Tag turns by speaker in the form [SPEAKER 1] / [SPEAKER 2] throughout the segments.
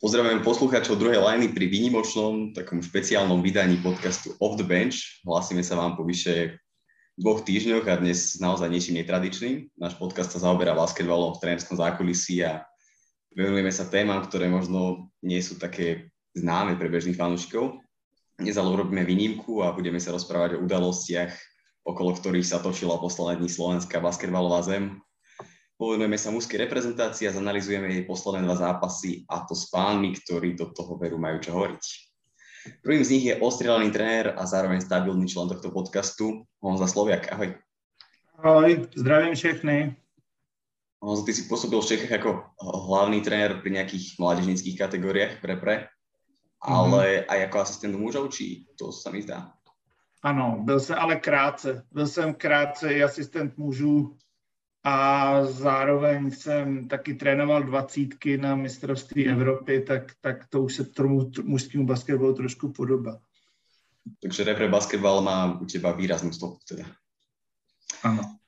[SPEAKER 1] Pozdravujem poslucháčov druhej lajny pri výnimočnom takom špeciálnom vydaní podcastu Off the Bench. Hlasíme sa vám po vyše dvoch týždňoch a dnes naozaj niečím netradičným. Náš podcast sa zaoberá basketbalom v trénerskom zákulisí a venujeme sa témam, ktoré možno nie sú také známe pre bežných fanúšikov. Dnes ale urobíme výnimku a budeme sa rozprávať o udalostiach, okolo ktorých sa točila posledné dní Slovenská basketbalová zem, Povenujeme sa mužskej reprezentácii a zanalizujeme jej posledné dva zápasy a to s pánmi, ktorí do toho veru majú čo hovoriť. Prvým z nich je ostrelaný tréner a zároveň stabilný člen tohto podcastu, Honza Sloviak. Ahoj.
[SPEAKER 2] Ahoj, zdravím všechny.
[SPEAKER 1] Honza, ty si pôsobil v Čechách ako hlavný tréner pri nejakých mládežnických kategóriách pre pre, ale mm-hmm. aj ako asistent mužov, či to sa mi zdá?
[SPEAKER 2] Ano, byl jsem ale krátce. Byl jsem krátce i asistent mužů a zároveň jsem taky trénoval dvacítky na mistrovství Evropy, tak, tak to už se tomu mužskému basketbalu trošku podobá.
[SPEAKER 1] Takže repre basketbal má u teba výraznú stopu teda.
[SPEAKER 2] Áno.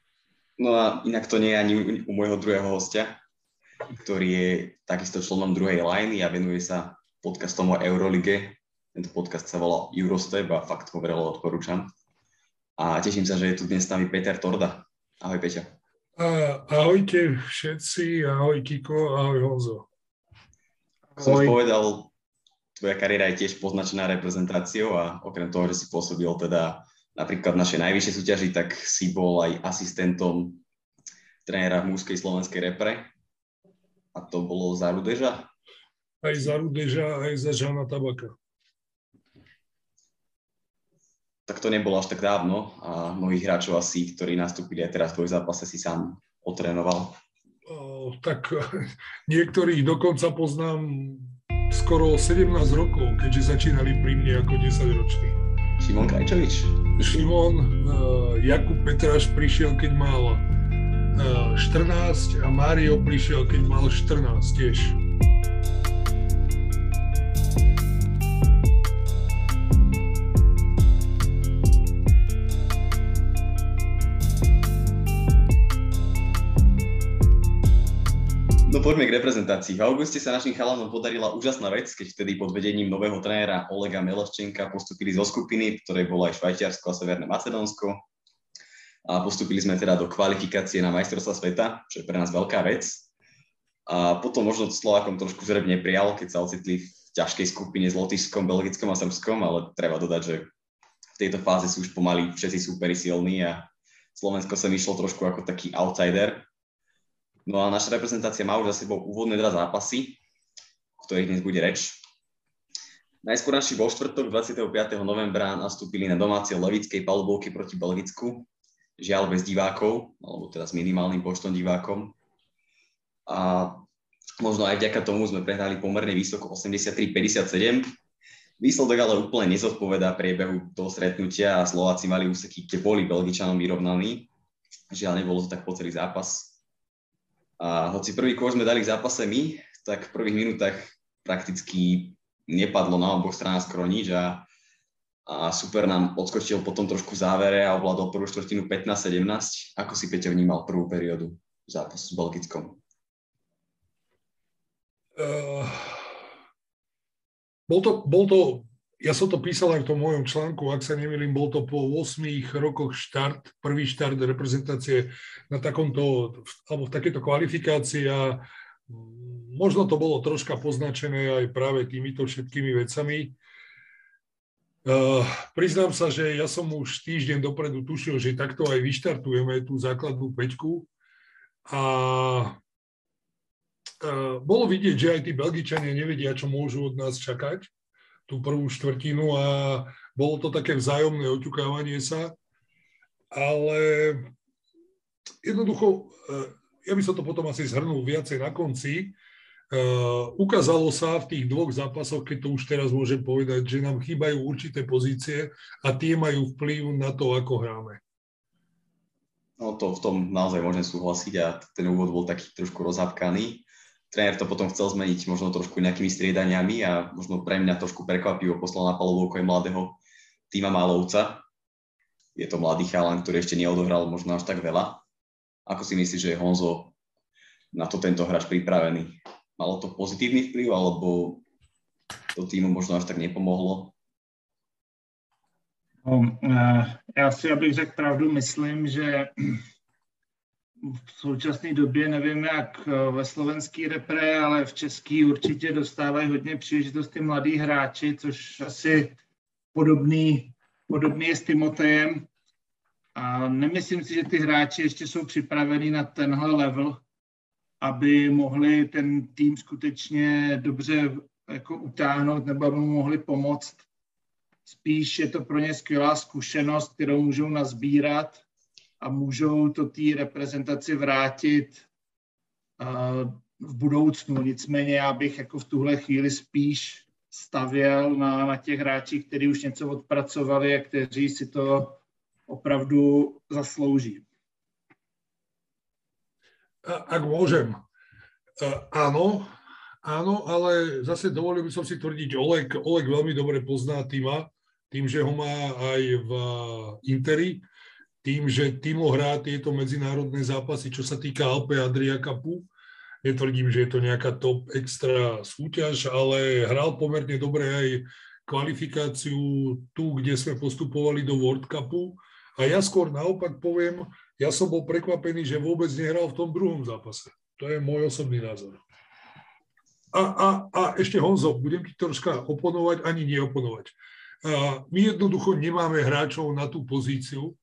[SPEAKER 1] No a inak to nie je ani u môjho druhého hostia, ktorý je takisto členom druhej liney a venuje sa podcastom o Eurolige. Tento podcast sa volá Eurostep a fakt ho veľa odporúčam. A teším sa, že je tu dnes s nami Peter Torda. Ahoj Peťo.
[SPEAKER 3] Ahojte všetci, ahoj Kiko, ahoj Honzo.
[SPEAKER 1] Som už povedal, tvoja kariéra je tiež poznačená reprezentáciou a okrem toho, že si pôsobil teda napríklad v našej najvyššej súťaži, tak si bol aj asistentom trénera v mužskej slovenskej repre a to bolo za Rudeža?
[SPEAKER 3] Aj za Rudeža, aj za Žana Tabaka
[SPEAKER 1] tak to nebolo až tak dávno a mnohých hráčov asi, ktorí nastúpili aj teraz v zápase, si sám otrénoval.
[SPEAKER 3] O, tak niektorých dokonca poznám skoro 17 rokov, keďže začínali pri mne ako 10 ročný.
[SPEAKER 1] Šimon Krajčovič?
[SPEAKER 3] Šimon, uh, Jakub Petráš prišiel, keď mal uh, 14 a Mário prišiel, keď mal 14 tiež.
[SPEAKER 1] Poďme k reprezentácii. V auguste sa našim chalanom podarila úžasná vec, keď vtedy pod vedením nového trénera Olega Meloščenka postupili zo skupiny, ktoré bolo aj Švajčiarsko a Severné Macedónsko. A postupili sme teda do kvalifikácie na majstrovstva sveta, čo je pre nás veľká vec. A potom možno Slovákom trošku zreb neprijal, keď sa ocitli v ťažkej skupine s Lotyšskom, Belgickom a Srbskom, ale treba dodať, že v tejto fáze sú už pomaly všetci súperi silní a Slovensko sa vyšlo trošku ako taký outsider, No a naša reprezentácia má už za sebou úvodné dva zápasy, o ktorých dnes bude reč. Najskôr naši vo štvrtok 25. novembra nastúpili na domácej levickej palubovke proti Belgicku, žiaľ bez divákov, alebo teda s minimálnym počtom divákom. A možno aj vďaka tomu sme prehrali pomerne vysoko 83-57. Výsledok ale úplne nezodpovedá priebehu toho stretnutia a Slováci mali úseky, kde boli Belgičanom vyrovnaní. Žiaľ, nebolo to tak po celý zápas. A hoci prvý kôž sme dali v zápase my, tak v prvých minútach prakticky nepadlo na oboch stranách skoro nič a, a super nám odskočil potom trošku v závere a ovládol prvú štvrtinu 15-17. Ako si Peťo vnímal prvú periódu zápasu s Belgickom? Uh,
[SPEAKER 3] bol, to, bol to ja som to písal aj v tom mojom článku, ak sa nemýlim, bol to po 8 rokoch štart, prvý štart reprezentácie na takomto, alebo v takéto kvalifikácii a možno to bolo troška poznačené aj práve týmito všetkými vecami. Uh, priznám sa, že ja som už týždeň dopredu tušil, že takto aj vyštartujeme tú základnú peťku a uh, bolo vidieť, že aj tí Belgičania nevedia, čo môžu od nás čakať tú prvú štvrtinu a bolo to také vzájomné oťukávanie sa, ale jednoducho, eh, ja by som to potom asi zhrnul viacej na konci, Uh, ukázalo sa v tých dvoch zápasoch, keď to už teraz môžem povedať, že nám chýbajú určité pozície a tie majú vplyv na to, ako hráme.
[SPEAKER 1] No to v tom naozaj môžem súhlasiť a ten úvod bol taký trošku rozhapkaný tréner to potom chcel zmeniť možno trošku nejakými striedaniami a možno pre mňa trošku prekvapivo poslal na palovú aj mladého týma Malovca. Je to mladý chalan, ktorý ešte neodohral možno až tak veľa. Ako si myslíš, že je Honzo na to tento hráč pripravený? malo to pozitívny vplyv, alebo to týmu možno až tak nepomohlo?
[SPEAKER 2] No, eh, já si, abych řekl pravdu, myslím, že v současné době nevím, jak eh, ve slovenský repre, ale v český určitě dostávají hodně příležitosti mladí hráči, což asi podobný, podobný je s Timotejem. A nemyslím si, že ty hráči ještě jsou připraveni na tenhle level, aby mohli ten tým skutečně dobře jako utáhnout nebo aby mu mohli pomoct. Spíš je to pro ně skvělá zkušenost, kterou můžou nazbírat a můžou to té reprezentaci vrátit v budoucnu. Nicméně já bych jako v tuhle chvíli spíš stavěl na, na těch hráčích, kteří už něco odpracovali a kteří si to opravdu zaslouží.
[SPEAKER 3] Ak môžem, áno, áno, ale zase dovolil by som si tvrdiť, Oleg, Oleg veľmi dobre pozná týma, tým, že ho má aj v Interi, tým, že Timo hrá tieto medzinárodné zápasy, čo sa týka Alpe Adria Cupu. Netvrdím, že je to nejaká top extra súťaž, ale hral pomerne dobre aj kvalifikáciu tu, kde sme postupovali do World Cupu. A ja skôr naopak poviem, ja som bol prekvapený, že vôbec nehral v tom druhom zápase. To je môj osobný názor. A, a, a ešte Honzo, budem ti troška oponovať, ani neoponovať. My jednoducho nemáme hráčov na tú pozíciu,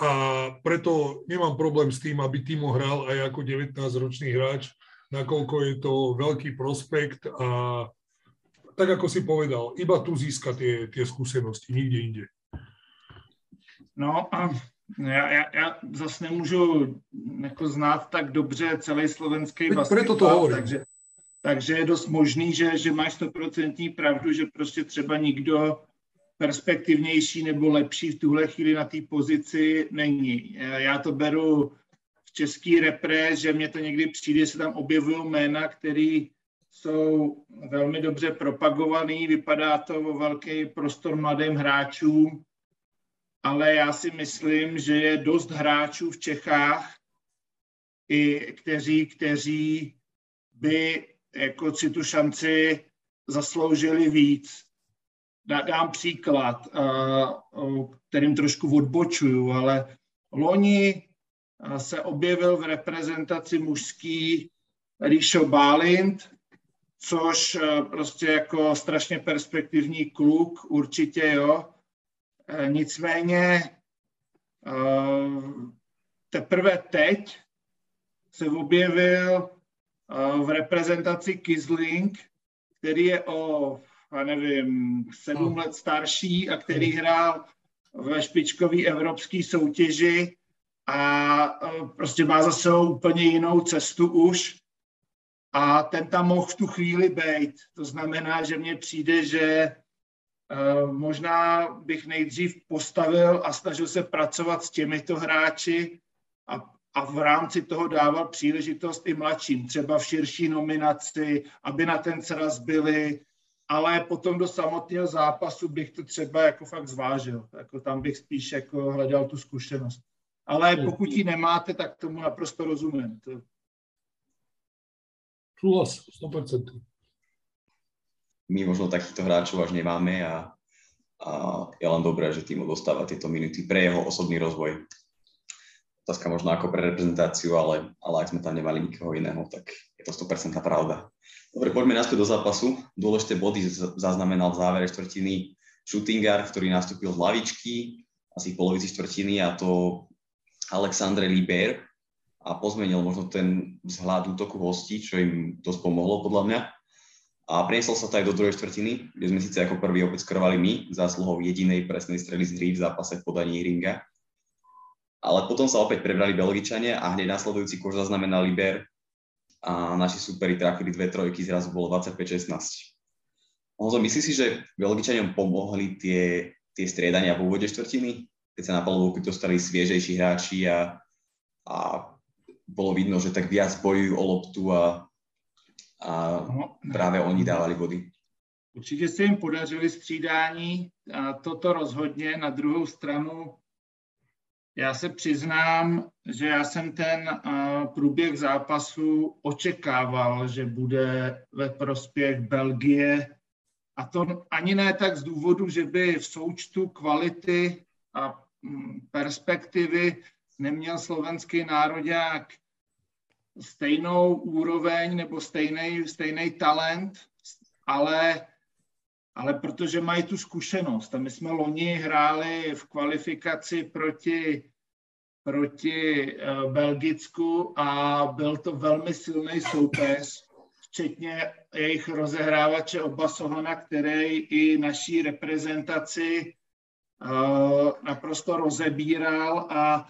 [SPEAKER 3] a preto nemám problém s tým, aby Timo hral aj ako 19-ročný hráč, nakoľko je to veľký prospekt a tak ako si povedal, iba tu získa tie, tie skúsenosti, nikde inde.
[SPEAKER 2] No a já, já, já zase nemůžu jako znát tak dobře celý slovenský
[SPEAKER 3] basketbal, to hovorím.
[SPEAKER 2] takže, takže je dost možný, že, že máš stoprocentní pravdu, že prostě třeba nikdo perspektivnější nebo lepší v tuhle chvíli na té pozici není. Já to beru v český repre, že mě to někdy přijde, se tam objevují jména, které jsou velmi dobře propagovaný, vypadá to o velký prostor mladým hráčům, ale já si myslím, že je dost hráčů v Čechách, i kteří, kteří by jako si tu šanci zasloužili víc dám příklad, kterým trošku odbočuju, ale loni se objevil v reprezentaci mužský Ríšo Bálint, což prostě jako strašně perspektivní kluk, určitě jo. Nicméně teprve teď se objevil v reprezentaci Kisling, který je o já nevím, sedm let starší a který hrál ve špičkové evropské soutěži a prostě má za sebou úplně jinou cestu už. A ten tam mohl v tu chvíli být. To znamená, že mně přijde, že možná bych nejdřív postavil a snažil se pracovat s těmito hráči a, a v rámci toho dával příležitost i mladším, třeba v širší nominaci, aby na ten sraz byli, ale potom do samotného zápasu bych to třeba jako fakt zvážil. Jako tam bych spíš jako hledal tu zkušenost. Ale pokud ji nemáte, tak tomu naprosto rozumím. To...
[SPEAKER 3] Súhlas, 100%.
[SPEAKER 1] My možno takýchto hráčov až nemáme a, a je len dobré, že tým dostáva tieto minuty pre jeho osobný rozvoj. Otázka možno ako pre reprezentáciu, ale, ale ak sme tam nemali nikoho iného, tak je to 100% pravda. Dobre, poďme naspäť do zápasu. Dôležité body zaznamenal v závere štvrtiny Šutingar, ktorý nastúpil z lavičky, asi v polovici štvrtiny a to Alexandre Liber a pozmenil možno ten vzhľad útoku hostí, čo im dosť pomohlo podľa mňa. A preniesol sa to aj do druhej štvrtiny, kde sme síce ako prvý opäť skorovali my, zásluhou jedinej presnej strely z hry v zápase v podaní Ringa. Ale potom sa opäť prebrali Belgičania a hneď následujúci kurz zaznamenal Liber a naši superi trafili dve trojky, zrazu bolo 25-16. Honzo, myslíš si, že Belgičaniam pomohli tie, tie striedania v úvode štvrtiny, keď sa na polovku dostali sviežejší hráči a, a bolo vidno, že tak viac bojujú o loptu a, a no. práve oni dávali body.
[SPEAKER 2] Určitě se jim podařili střídání, a toto rozhodně. Na druhou stranu Já se přiznám, že já jsem ten uh, průběh zápasu očekával, že bude ve prospěch Belgie. A to ani ne tak z důvodu, že by v součtu kvality a mm, perspektivy neměl slovenský národák stejnou úroveň nebo stejný, stejný talent, ale, ale protože mají tu zkušenost. A my jsme loni hráli v kvalifikaci proti, proti uh, Belgicku a byl to velmi silný soupeř, včetně jejich rozehrávače Obasohana, který i naší reprezentaci uh, naprosto rozebíral a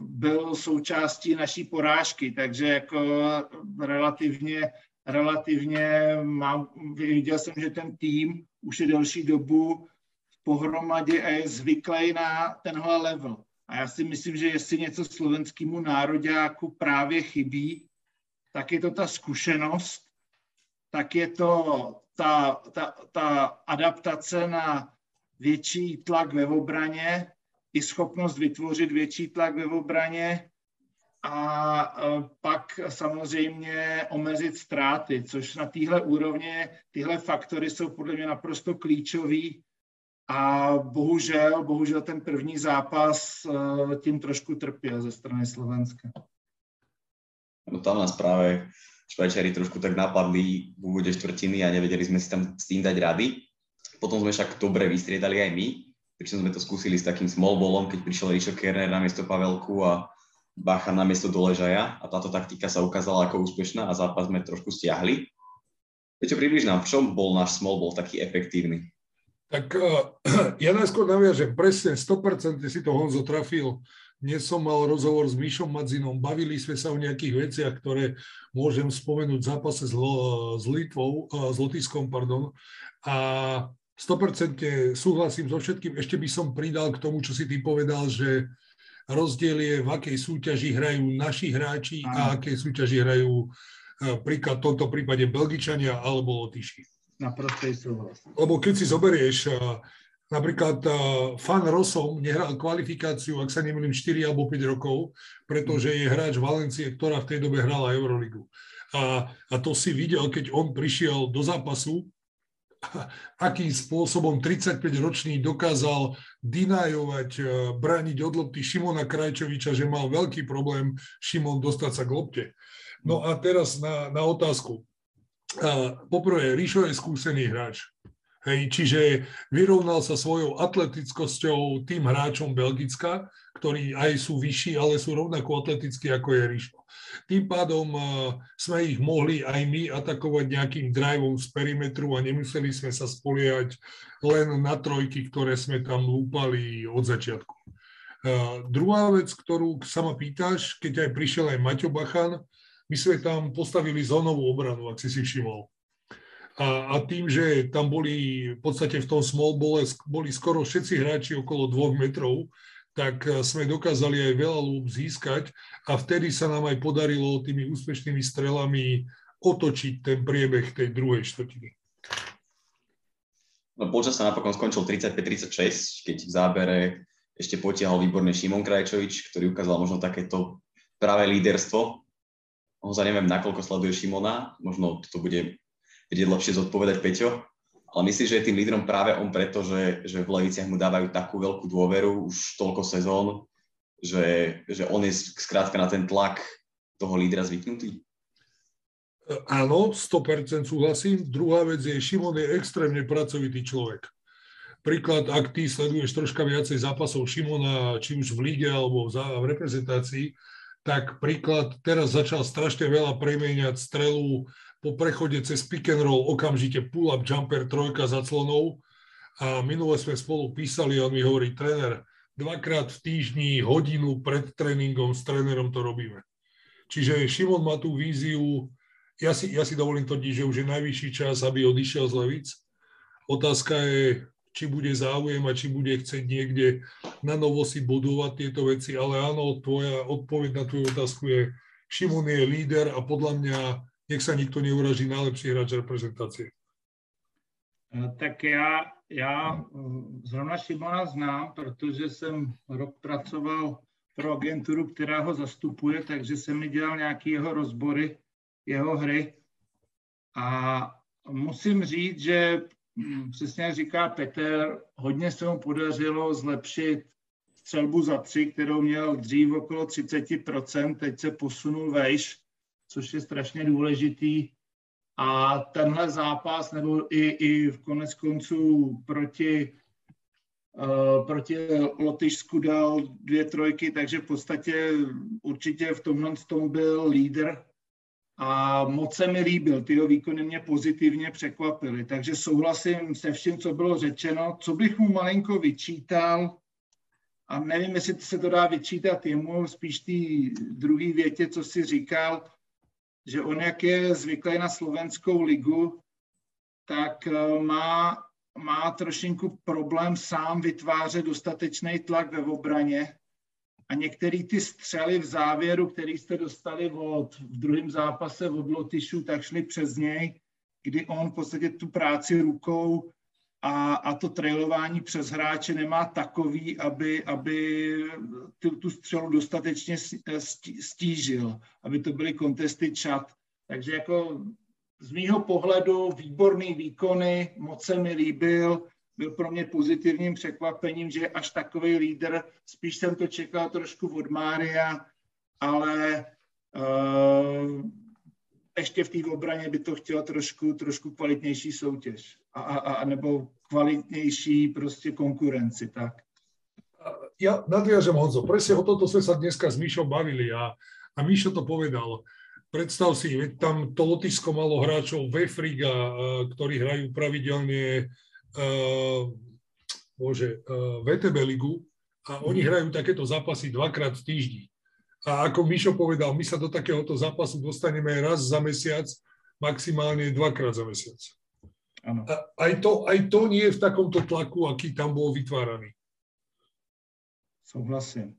[SPEAKER 2] byl součástí naší porážky, takže jako relativně, relativně mám, viděl jsem, že ten tým už je delší dobu pohromadě a je zvyklý na tenhle level. A já si myslím, že jestli něco slovenskému nároďáku právě chybí, tak je to ta zkušenost, tak je to ta, ta, ta adaptace na větší tlak ve obraně, i schopnost vytvořit větší tlak ve obraně a pak samozřejmě omezit ztráty, což na téhle úrovně, tyhle faktory jsou podle mě naprosto klíčový a bohužel, bohužel ten první zápas e, tím trošku trpěl ze strany Slovenska.
[SPEAKER 1] No tam nás práve Švajčiari trošku tak napadli v úvode štvrtiny a nevedeli sme si tam s tým dať rady. Potom sme však dobre vystriedali aj my, Takže sme to skúsili s takým small ballom, keď prišiel Rišo Kerner na miesto Pavelku a Bacha na miesto Doležaja a táto taktika sa ukázala ako úspešná a zápas sme trošku stiahli. Peťo, približ nám, v čom bol náš small ball taký efektívny?
[SPEAKER 3] Tak uh, ja najskôr naviažem, presne 100% si to Honzo trafil. Dnes som mal rozhovor s Míšom Madzinom, bavili sme sa o nejakých veciach, ktoré môžem spomenúť v zápase s, s Litvou, uh, s Lotiskom, pardon. A 100% súhlasím so všetkým. Ešte by som pridal k tomu, čo si ty povedal, že rozdiel je, v akej súťaži hrajú naši hráči a akej súťaži hrajú príklad v tomto prípade Belgičania alebo Lotyši.
[SPEAKER 2] Naprosto súhlas.
[SPEAKER 3] Lebo keď si zoberieš, e, napríklad e, Fan Rosom nehral kvalifikáciu, ak sa nemýlim, 4 alebo 5 rokov, pretože je hráč Valencie, ktorá v tej dobe hrala Euroligu. A, a to si videl, keď on prišiel do zápasu akým spôsobom 35-ročný dokázal dinajovať, e, brániť od lopty Šimona Krajčoviča, že mal veľký problém Šimon dostať sa k lopte. No a teraz na, na otázku. Poprvé, Ríšo je skúsený hráč. Hej, čiže vyrovnal sa svojou atletickosťou tým hráčom Belgicka, ktorí aj sú vyšší, ale sú rovnako atletickí ako je Ríšo. Tým pádom sme ich mohli aj my atakovať nejakým driveom z perimetru a nemuseli sme sa spoliehať len na trojky, ktoré sme tam lúpali od začiatku. Uh, druhá vec, ktorú sa ma pýtaš, keď aj prišiel aj Maťo Bachan, my sme tam postavili zónovú obranu, ak si si všimol. A, a tým, že tam boli v podstate v tom small bole boli skoro všetci hráči okolo dvoch metrov, tak e, sme dokázali aj veľa lúb získať a vtedy sa nám aj podarilo tými úspešnými strelami otočiť ten priebeh tej druhej štvrtiny.
[SPEAKER 1] No počas sa napokon skončil 35-36, keď v zábere ešte potiahol výborný Šimon Krajčovič, ktorý ukázal možno takéto práve líderstvo. Honza neviem, nakoľko sleduje Šimona, možno to bude vedieť lepšie zodpovedať Peťo. Ale myslím, že je tým lídrom práve on preto, že, že v Leviciach mu dávajú takú veľkú dôveru už toľko sezón, že, že on je skrátka na ten tlak toho lídra zvyknutý.
[SPEAKER 3] Áno, 100% súhlasím. Druhá vec je, Šimon je extrémne pracovitý človek. Príklad, ak ty sleduješ troška viacej zápasov Šimona, či už v líge alebo v, reprezentácii, tak príklad, teraz začal strašne veľa premeniať strelu po prechode cez pick and roll okamžite pull-up jumper trojka za clonou a minule sme spolu písali on mi hovorí, tréner, dvakrát v týždni, hodinu pred tréningom s trénerom to robíme. Čiže Šimon má tú víziu, ja si, ja si dovolím tvrdiť, že už je najvyšší čas, aby odišiel z Levic. Otázka je, či bude záujem a či bude chcieť niekde na novo si budovať tieto veci, ale áno, tvoja odpoveď na tvoju otázku je, Šimon je líder a podľa mňa nech sa nikto neuraží, najlepší hráč reprezentácie.
[SPEAKER 2] Eh, tak já, já eh, zrovna Šimona znám, protože jsem rok pracoval pro agenturu, která ho zastupuje, takže jsem mi dělal nějaké jeho rozbory, jeho hry. A musím říct, že přesně jak říká Petr, hodně se mu podařilo zlepšit střelbu za tři, kterou měl dřív okolo 30%, teď se posunul vejš, což je strašně důležitý. A tenhle zápas, nebo i, i v konec konců proti, uh, proti Lotyšsku dal dvě trojky, takže v podstatě určitě v tomhle tom byl lídr a moc se mi líbil, ty jeho výkony mě pozitivně překvapily, takže souhlasím se vším, co bylo řečeno. Co bych mu malinko vyčítal, a nevím, jestli se to dá vyčítat jemu, spíš té druhé větě, co si říkal, že on, jak je zvyklý na slovenskou ligu, tak eh, má, má trošinku problém sám vytvářet dostatečný tlak ve obraně a některé ty střely v závěru, které jste dostali od, v druhém zápase od Lotyšů, tak šly přes něj, kdy on v podstatě tu práci rukou a, a to trailování přes hráče nemá takový, aby, aby tu, tu střelu dostatečně stížil, aby to byly kontesty čat. Takže jako z mýho pohledu výborný výkony, moc se mi líbil, byl pro mě pozitivním překvapením, že až takový lídr, spíš jsem to čekal trošku od Mária, ale uh, ještě v té obraně by to chtělo trošku, trošku kvalitnější soutěž a, a, a nebo kvalitnější prostě konkurenci, tak.
[SPEAKER 3] Ja nadviažem, Honzo, presne o toto sme sa dneska s Míšom bavili a, a Míšo to povedal. Predstav si, veď tam to Lotyšsko malo hráčov Vefriga, ktorí hrajú pravidelne bože, uh, VTB ligu a oni mhm. hrajú takéto zápasy dvakrát v týždni. A ako Mišo povedal, my sa do takéhoto zápasu dostaneme raz za mesiac, maximálne dvakrát za mesiac. Ano. A aj, to, aj to nie je v takomto tlaku, aký tam bol vytváraný.
[SPEAKER 2] Súhlasím.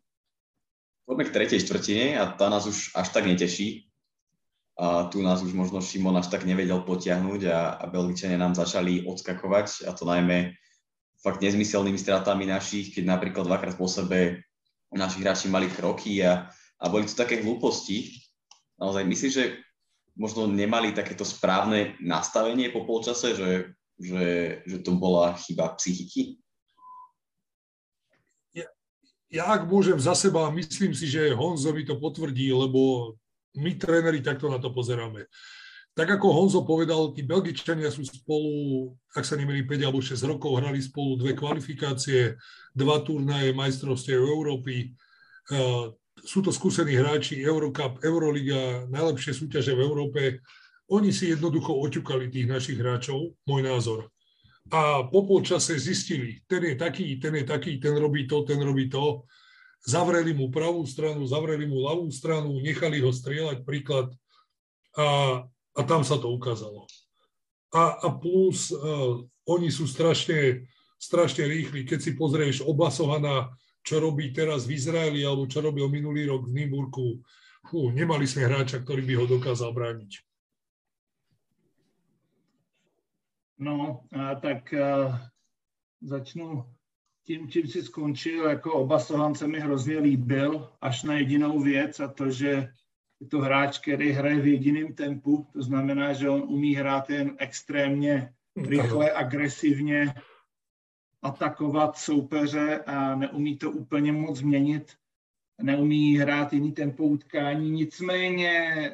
[SPEAKER 1] Poďme k tretej štvrtine a tá nás už až tak neteší. A tu nás už možno Šimon až tak nevedel potiahnuť a, a Belgičania nám začali odskakovať a to najmä fakt nezmyselnými stratami našich, keď napríklad dvakrát po sebe naši hráči mali kroky a a boli to také hlúposti. Naozaj myslím, že možno nemali takéto správne nastavenie po polčase, že, že, že to bola chyba psychiky?
[SPEAKER 3] Ja, ja ak môžem za seba, myslím si, že Honzo mi to potvrdí, lebo my tréneri takto na to pozeráme. Tak ako Honzo povedal, tí Belgičania sú spolu, ak sa nemýli 5 alebo 6 rokov, hrali spolu dve kvalifikácie, dva turnaje majstrovstiev Európy, sú to skúsení hráči, Eurocup, Euroliga, najlepšie súťaže v Európe. Oni si jednoducho oťukali tých našich hráčov, môj názor. A po polčase zistili, ten je taký, ten je taký, ten robí to, ten robí to. Zavreli mu pravú stranu, zavreli mu ľavú stranu, nechali ho strieľať príklad a, a tam sa to ukázalo. A, a plus uh, oni sú strašne, strašne rýchli. Keď si pozrieš Obasohana, čo robí teraz v Izraeli alebo čo robil minulý rok v Nymburku. Fú, nemali sme hráča, ktorý by ho dokázal brániť.
[SPEAKER 2] No, a tak a, začnu tím, čím si skončil, jako oba Sohan se mi hrozně líbil, až na jedinou věc a to, že je to hráč, který hraje v jediném tempu, to znamená, že on umí hrát jen extrémně rychle, agresivně, atakovat soupeře a neumí to úplně moc změnit, neumí hrát jiný tempo utkání, nicméně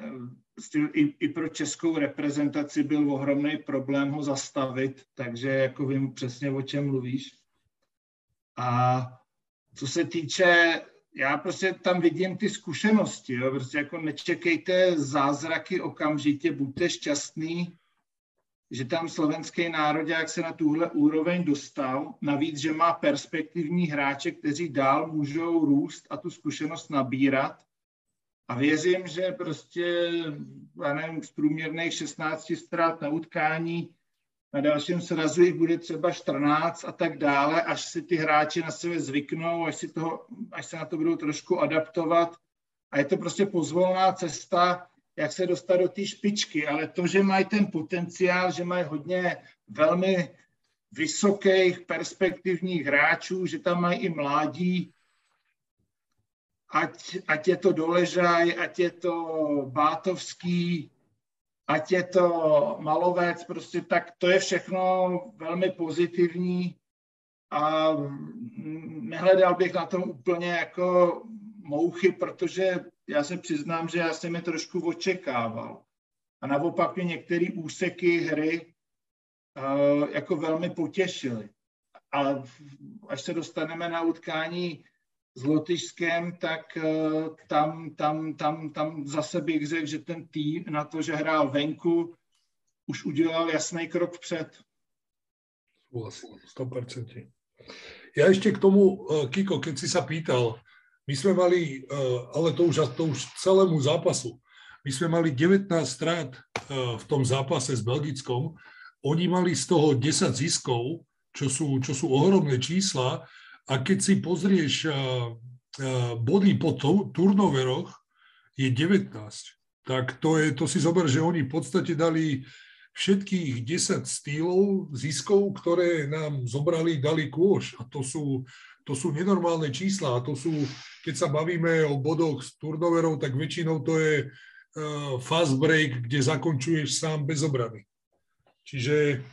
[SPEAKER 2] i, i pro českou reprezentaci byl ohromný problém ho zastavit, takže jako vím přesně, o čem mluvíš. A co se týče, já prostě tam vidím ty zkušenosti, jo, prostě jako nečekejte zázraky okamžitě, buďte šťastný, že tam slovenský národák se na tuhle úroveň dostal, navíc, že má perspektivní hráče, kteří dál můžou růst a tu zkušenost nabírat. A věřím, že prostě, já nevím, z průměrných 16 ztrát na utkání na dalším srazu jich bude třeba 14 a tak dále, až si ty hráči na sebe zvyknou, až, si toho, až se na to budou trošku adaptovat. A je to prostě pozvolná cesta, jak se dostat do té špičky, ale to, že mají ten potenciál, že mají hodně velmi vysokých perspektivních hráčů, že tam mají i mládí, ať, ať je to Doležaj, ať je to Bátovský, ať je to Malovec, prostě tak to je všechno velmi pozitivní a nehledal bych na tom úplně jako mouchy, protože já se přiznám, že já jsem je trošku očekával. A naopak mě některé úseky hry uh, jako velmi potěšily. A až se dostaneme na utkání s Lotyšskem, tak uh, tam, tam, tam, tam zase bych řekl, že ten tým na to, že hrál venku, už udělal jasný krok vpřed.
[SPEAKER 3] Súhlasím, 100%. Ja ešte k tomu, e, Kiko, keď si sa pýtal, my sme mali, e, ale to už, to už celému zápasu, my sme mali 19 strát v tom zápase s Belgickom, oni mali z toho 10 ziskov, čo sú, čo sú ohromné čísla a keď si pozrieš body po turnoveroch, je 19. Tak to, je, to si zober, že oni v podstate dali všetkých 10 stýlov, ziskov, ktoré nám zobrali, dali kôž. A to sú, to sú nenormálne čísla. A to sú, keď sa bavíme o bodoch z turnoverov, tak väčšinou to je uh, fast break, kde zakončuješ sám bez obrany. Čiže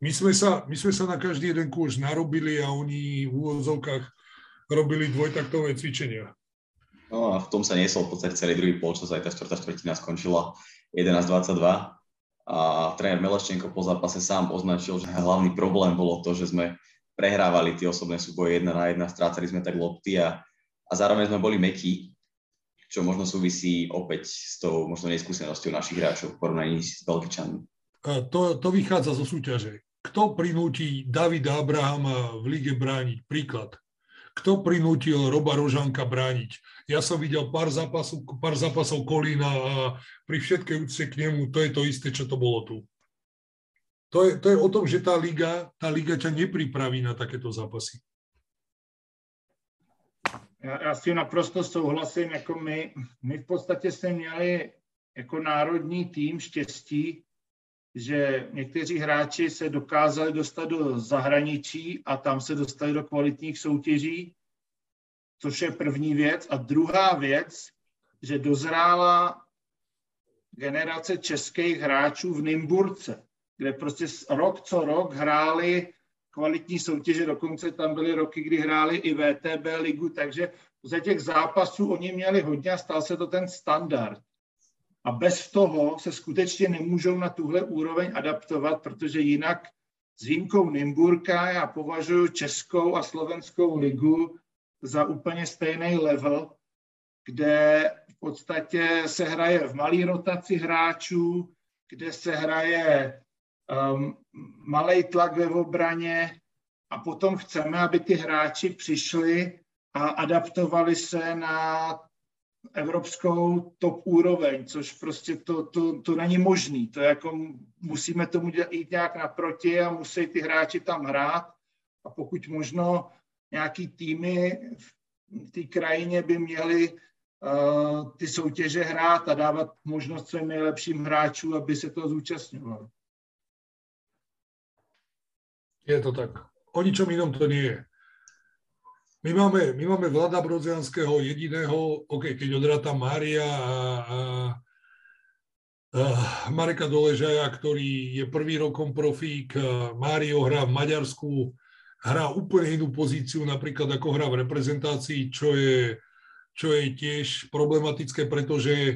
[SPEAKER 3] my sme, sa, my sme sa na každý jeden kôž narobili a oni v úvodzovkách robili dvojtaktové cvičenia.
[SPEAKER 1] No a v tom sa niesol v podstate celý druhý polčas, aj tá štvrtá štvrtina skončila 11-22 a tréner Meleščenko po zápase sám označil, že hlavný problém bolo to, že sme prehrávali tie osobné súboje jedna na jedna, strácali sme tak lopty a, a zároveň sme boli mekí, čo možno súvisí opäť s tou možno neskúsenosťou našich hráčov v porovnaní s Belgičanmi.
[SPEAKER 3] To, to vychádza zo súťaže. Kto prinúti Davida Abrahama v lige brániť? Príklad. Kto prinútil Roba Rožanka brániť? Ja som videl pár zápasov, pár zápasov Kolína a pri všetkej úcte k nemu to je to isté, čo to bolo tu. To je, to je o tom, že tá liga, tá liga ťa nepripraví na takéto zápasy.
[SPEAKER 2] Já, já s tím naprosto souhlasím, jako my, my v podstatě jsme měli jako národní tým štěstí, že někteří hráči se dokázali dostat do zahraničí a tam se dostali do kvalitních soutěží, což je první věc. A druhá věc, že dozrála generace českých hráčů v Nymburce, kde prostě rok co rok hráli kvalitní soutěže, dokonce tam byly roky, kdy hráli i VTB ligu, takže za těch zápasů oni měli hodně a stal se to ten standard. A bez toho se skutečně nemůžou na tuhle úroveň adaptovat, protože jinak s výjimkou Nymburka já považuji Českou a Slovenskou ligu za úplně stejný level, kde v podstatě se hraje v malé rotaci hráčů, kde se hraje um, malý tlak ve obraně. A potom chceme, aby ty hráči přišli a adaptovali se na evropskou top úroveň, což prostě to, to, to není možný. To jako musíme tomu jít nějak naproti a musí ty hráči tam hrát a pokud možno nějaký týmy v té krajině by měly uh, ty soutěže hrát a dávat možnost svým nejlepším hráčům, aby se to zúčastňovali.
[SPEAKER 3] Je to tak. O ničom inom to nie je. My máme, my máme Vlada Brodzianského jediného, OK, keď odráta Mária a, a, a Mareka Doležaja, ktorý je prvý rokom profík, Mário hrá v Maďarsku, hrá úplne inú pozíciu, napríklad ako hrá v reprezentácii, čo je, čo je tiež problematické, pretože e,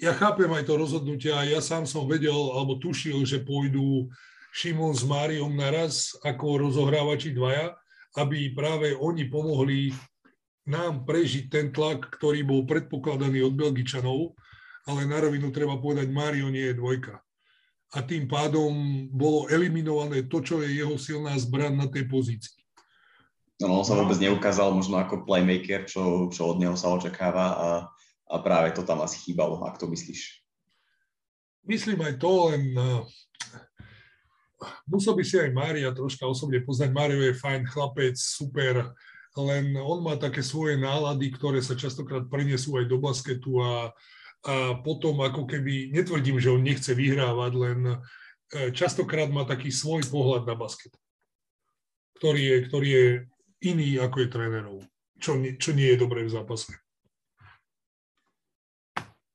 [SPEAKER 3] ja chápem aj to rozhodnutie a ja sám som vedel, alebo tušil, že pôjdu Šimon s Máriom naraz ako rozohrávači dvaja, aby práve oni pomohli nám prežiť ten tlak, ktorý bol predpokladaný od Belgičanov, ale na rovinu treba povedať, Mário nie je dvojka. A tým pádom bolo eliminované to, čo je jeho silná zbran na tej pozícii.
[SPEAKER 1] No, on sa vôbec neukázal možno ako playmaker, čo, čo od neho sa očakáva a, a práve to tam asi chýbalo, ak to myslíš.
[SPEAKER 3] Myslím aj to, len musel by si aj Mária troška osobne poznať. Mário je fajn chlapec, super, len on má také svoje nálady, ktoré sa častokrát prenesú aj do basketu a, a potom ako keby, netvrdím, že on nechce vyhrávať, len častokrát má taký svoj pohľad na basket, ktorý je, ktorý je iný ako je trénerov, čo, čo nie je dobré v zápase.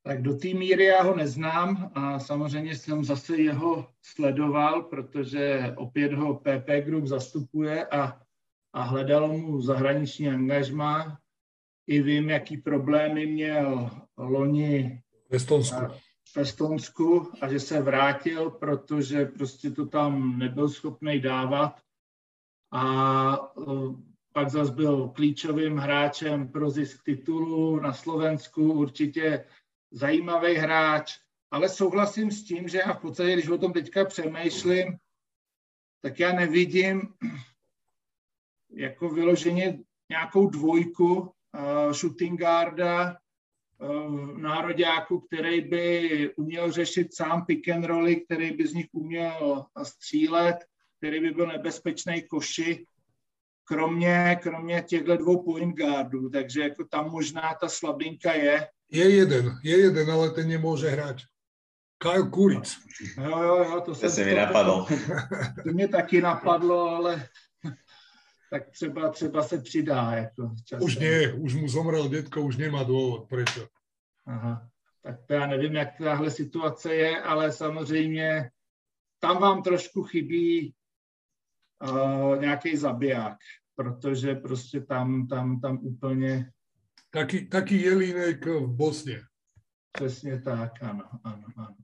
[SPEAKER 2] Tak do té míry já ho neznám a samozřejmě jsem zase jeho sledoval, protože opět ho PP Group zastupuje a, a hledalo mu zahraniční angažma. I vím, jaký problémy měl loni
[SPEAKER 3] v Estonsku.
[SPEAKER 2] v Estonsku a že se vrátil, protože prostě to tam nebyl schopný dávat. A e, pak zase byl klíčovým hráčem pro zisk titulu na Slovensku, určitě zajímavý hráč, ale souhlasím s tím, že já v podstatě, když o tom teďka přemýšlím, tak já nevidím jako vyloženě nějakou dvojku uh, shooting guarda uh, nároďáku, který by uměl řešit sám pick and rolly, který by z nich uměl střílet, který by byl nebezpečný koši, kromě, kromě těchto dvou point guardů, takže jako tam možná ta slabinka je.
[SPEAKER 3] Je jeden, je jeden, ale ten nemôže hrať. Kyle Kuric.
[SPEAKER 2] Jo, jo, jo, to,
[SPEAKER 1] to se mi napadlo.
[SPEAKER 2] To mě taky napadlo, ale tak třeba, třeba se přidá. Jako
[SPEAKER 3] časem. Už nie, už mu zomrel detko, už nemá důvod.
[SPEAKER 2] Aha, tak to já nevím, jak tahle situace je, ale samozřejmě tam vám trošku chybí uh, nějaký zabiják, protože prostě tam, tam, tam úplně
[SPEAKER 3] Taký, taký jelínek v Bosne.
[SPEAKER 2] Presne tak, áno, áno, áno.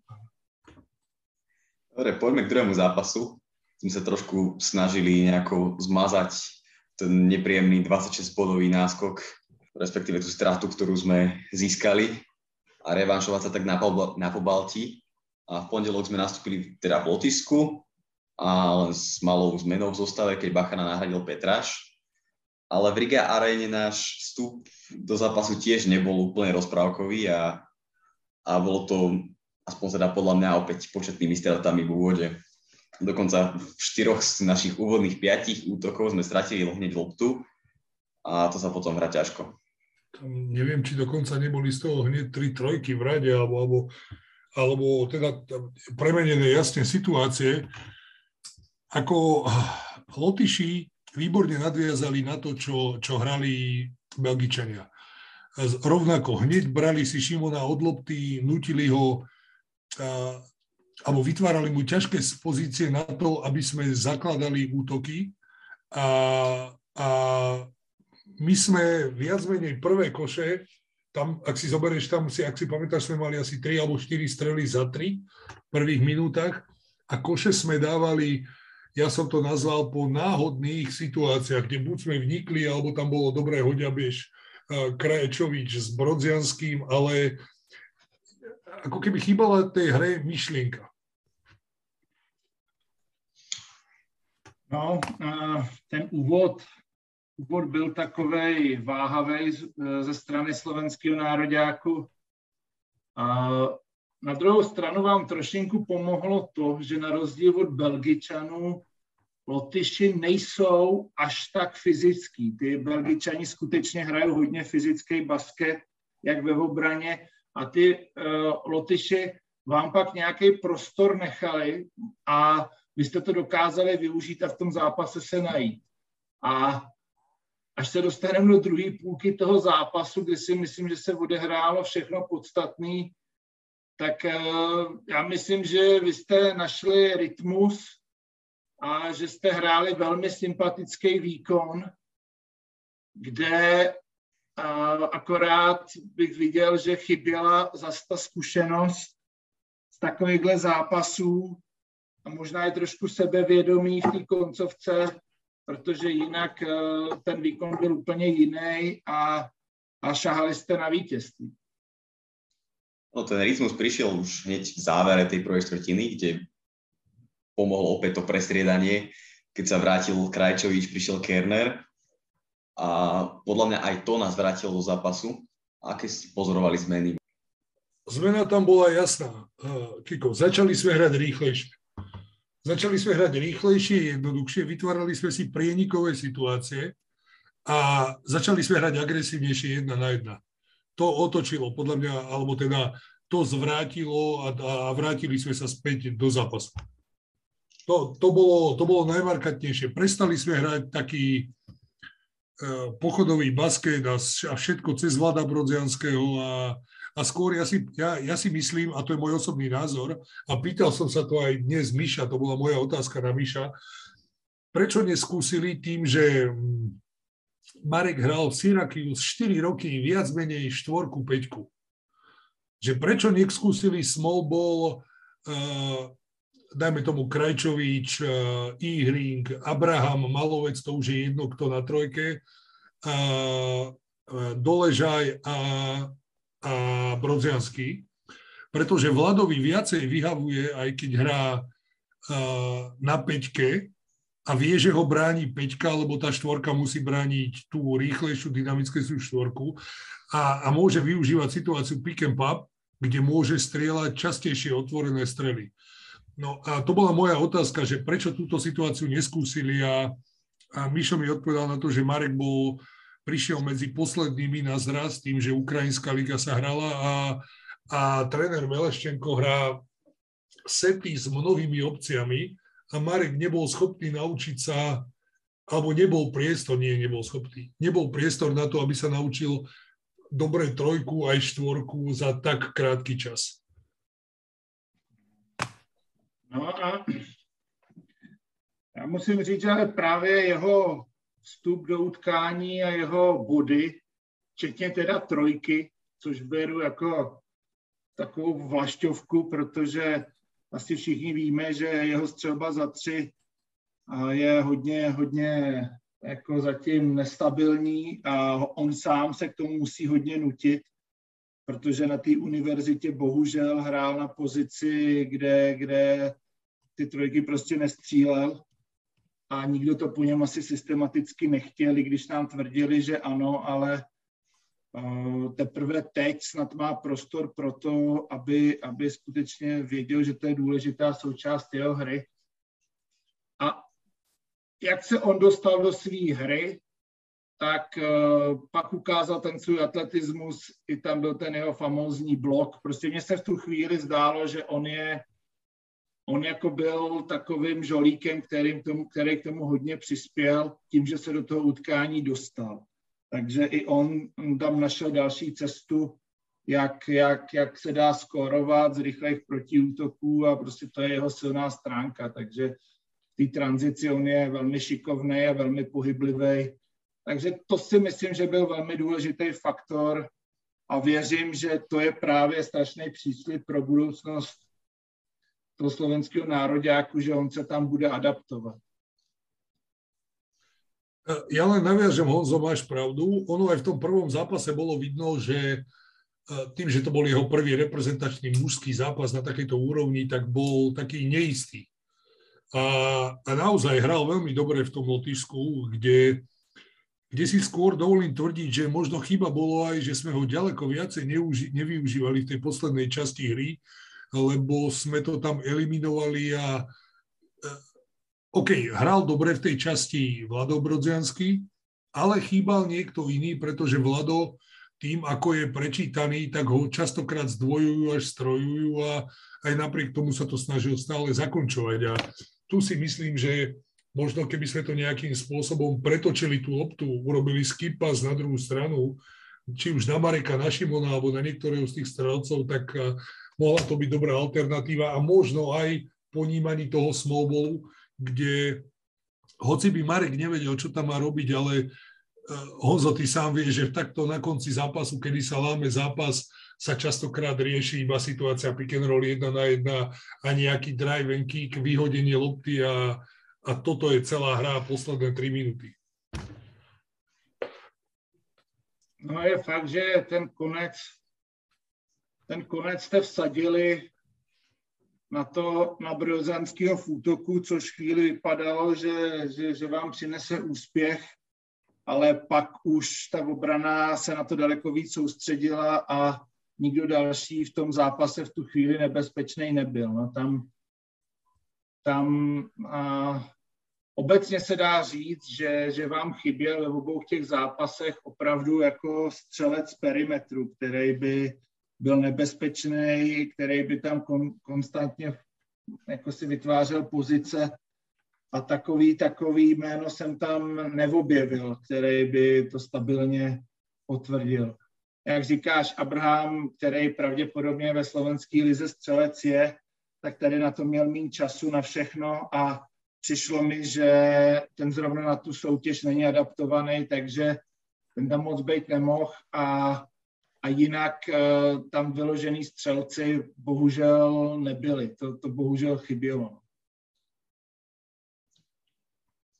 [SPEAKER 1] Dobre, poďme k druhému zápasu. Sme sa trošku snažili nejako zmazať ten nepríjemný 26-bodový náskok, respektíve tú stratu, ktorú sme získali a revanšovať sa tak na, na pobalti. A v pondelok sme nastúpili teda v Lotisku a len s malou zmenou v zostave, keď Bachana nahradil Petráš ale v Riga Arene náš vstup do zápasu tiež nebol úplne rozprávkový a, a bolo to aspoň teda podľa mňa opäť početnými stratami v úvode. Dokonca v štyroch z našich úvodných piatich útokov sme stratili hneď loptu a to sa potom hrá ťažko.
[SPEAKER 3] Neviem, či dokonca neboli z toho hneď tri trojky v rade, alebo, alebo, alebo teda premenené jasne situácie. Ako Lotyši výborne nadviazali na to, čo, čo hrali Belgičania. Rovnako hneď brali si Šimona od lopty, nutili ho a, alebo vytvárali mu ťažké pozície na to, aby sme zakladali útoky. A, a my sme viac menej prvé koše, tam, ak si zoberieš, tam si, ak si pamätáš, sme mali asi 3 alebo 4 strely za 3 v prvých minútach a koše sme dávali ja som to nazval po náhodných situáciách, kde buď sme vnikli, alebo tam bolo dobré hoďabieš Kraječovič s Brodzianským, ale ako keby chýbala tej hre myšlienka.
[SPEAKER 2] No, ten úvod, úvod byl takovej váhavej ze strany slovenského nároďáku. Na druhou stranu vám trošinku pomohlo to, že na rozdíl od Belgičanů Lotyši nejsou až tak fyzický. Ty Belgičani skutečně hrajou hodně fyzický basket, jak ve obraně, a ty uh, Lotyši vám pak nějaký prostor nechali a vy jste to dokázali využít a v tom zápase se najít. A až se dostaneme do druhé půlky toho zápasu, kdy si myslím, že se odehrálo všechno podstatné, tak uh, já myslím, že vy jste našli rytmus a že jste hráli velmi sympatický výkon, kde uh, akorát bych viděl, že chyběla zase ta zkušenost z takovýchhle zápasů a možná je trošku sebevědomí v té koncovce, protože jinak uh, ten výkon byl úplně jiný a, a šahali jste na vítězství.
[SPEAKER 1] No, ten rytmus prišiel už hneď v závere tej prvej štvrtiny, kde pomohlo opäť to prestriedanie, keď sa vrátil Krajčovič, prišiel Kerner a podľa mňa aj to nás vrátilo do zápasu. Aké si pozorovali zmeny?
[SPEAKER 3] Zmena tam bola jasná. Kiko, začali sme hrať rýchlejšie. Začali sme hrať rýchlejšie, jednoduchšie, vytvárali sme si prienikové situácie a začali sme hrať agresívnejšie jedna na jedna to otočilo, podľa mňa, alebo teda to zvrátilo a, a vrátili sme sa späť do zápasu. to, to, bolo, to bolo najmarkantnejšie. Prestali sme hrať taký uh, pochodový basket a, a všetko cez Vlada Brodzianského a, a skôr ja si, ja, ja si myslím, a to je môj osobný názor, a pýtal som sa to aj dnes Miša, to bola moja otázka na Miša, prečo neskúsili tým, že Marek hral v Syracuse 4 roky viac menej štvorku, peťku. Že prečo neskúsili small ball, uh, dajme tomu Krajčovič, uh, Ihring, Abraham, Malovec, to už je jedno, kto na trojke, uh, Doležaj a, a Brodziansky, pretože Vladovi viacej vyhavuje, aj keď hrá uh, na peťke, a vie, že ho bráni peťka, lebo tá štvorka musí brániť tú rýchlejšiu, dynamickejšiu štvorku a, a môže využívať situáciu pick and pop, kde môže strieľať častejšie otvorené strely. No a to bola moja otázka, že prečo túto situáciu neskúsili a, a Mišo mi odpovedal na to, že Marek bol, prišiel medzi poslednými na zraz tým, že Ukrajinská liga sa hrala a, a tréner Meleščenko hrá sety s mnohými opciami, a Marek nebol schopný naučiť sa, alebo nebol priestor, nie, nebol schopný, nebol priestor na to, aby sa naučil dobre trojku aj štvorku za tak krátky čas.
[SPEAKER 2] No a já musím říct, že právě jeho vstup do utkání a jeho body, včetně teda trojky, což beru jako takovou vlašťovku, protože asi všichni víme, že jeho střelba za tři je hodně, hodně jako zatím nestabilní a on sám se k tomu musí hodně nutit, protože na té univerzitě bohužel hrál na pozici, kde, kde ty trojky prostě nestřílel a nikdo to po něm asi systematicky nechtěl, i když nám tvrdili, že ano, ale teprve teď snad má prostor pro to, aby, aby skutečně věděl, že to je důležitá součást jeho hry. A jak se on dostal do své hry, tak uh, pak ukázal ten svůj atletismus, i tam byl ten jeho famózní blok. Prostě mně se v tu chvíli zdálo, že on je, on jako byl takovým žolíkem, který k tomu, který k tomu hodně přispěl tím, že se do toho utkání dostal. Takže i on tam našel další cestu, jak, jak, jak se dá skórovat z rychlých protiútoků a prostě to je jeho silná stránka. Takže v té tranzici on je velmi šikovný a velmi pohyblivý. Takže to si myslím, že byl velmi důležitý faktor a věřím, že to je právě strašný příslip pro budoucnost toho slovenského nároďáku, že on se tam bude adaptovat.
[SPEAKER 3] Ja len naviažem, Honzo, máš pravdu. Ono aj v tom prvom zápase bolo vidno, že e, tým, že to bol jeho prvý reprezentačný mužský zápas na takejto úrovni, tak bol taký neistý. A, a naozaj hral veľmi dobre v tom Lotyšsku, kde, kde si skôr dovolím tvrdiť, že možno chyba bolo aj, že sme ho ďaleko viacej neuži, nevyužívali v tej poslednej časti hry, lebo sme to tam eliminovali a e, OK, hral dobre v tej časti Vlado Brodziansky, ale chýbal niekto iný, pretože Vlado tým, ako je prečítaný, tak ho častokrát zdvojujú až strojujú a aj napriek tomu sa to snažil stále zakončovať. A tu si myslím, že možno keby sme to nejakým spôsobom pretočili tú loptu, urobili skipas na druhú stranu, či už na Mareka, na Šimona alebo na niektorého z tých strelcov, tak mohla to byť dobrá alternatíva a možno aj ponímaní toho smallballu, kde hoci by Marek nevedel, čo tam má robiť, ale eh, Honzo, ty sám vieš, že takto na konci zápasu, kedy sa láme zápas, sa častokrát rieši iba situácia pick and roll jedna na jedna a nejaký drive and kick, vyhodenie lopty a, a toto je celá hra posledné 3 minúty.
[SPEAKER 2] No je fakt, že ten konec, ten konec jste vsadili na to na Brozanského v útoku, což chvíli vypadalo, že, že, že vám přinese úspěch, ale pak už ta obrana se na to daleko víc soustředila a nikdo další v tom zápase v tu chvíli nebezpečný nebyl. No, tam tam a, obecně se dá říct, že, že vám chyběl ve obou těch zápasech opravdu jako střelec perimetru, který by byl nebezpečný, který by tam kon, konstantně jako si vytvářel pozice a takový, takový jméno jsem tam neobjevil, který by to stabilně potvrdil. Jak říkáš, Abraham, který pravděpodobně ve slovenské lize střelec je, tak tady na to měl méně času na všechno a přišlo mi, že ten zrovna na tu soutěž není adaptovaný, takže ten tam moc být nemohl a, a jinak uh, tam vyložený střelci bohužel nebyli. To, to bohužel chybělo.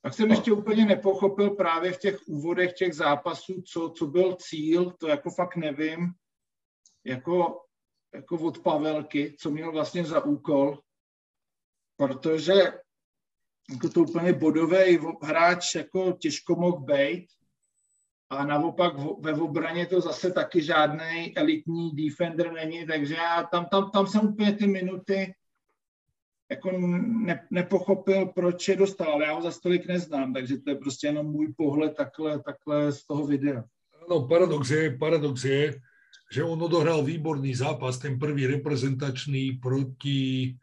[SPEAKER 2] Tak jsem ještě úplně nepochopil právě v těch úvodech těch zápasů, co, co byl cíl, to jako fakt nevím, jako, jako od Pavelky, co měl vlastně za úkol, protože jako to úplně bodový hráč jako těžko mohl být a naopak ve obraně to zase taky žádný elitní defender není, takže já tam, tam, tam jsem úplně ty minuty jako ne, nepochopil, proč je dostal, ale já ho za stolik neznám, takže to je prostě jenom můj pohled takhle, takhle z toho videa.
[SPEAKER 3] No, paradox je, paradox je, že on odohral výborný zápas, ten prvý reprezentačný proti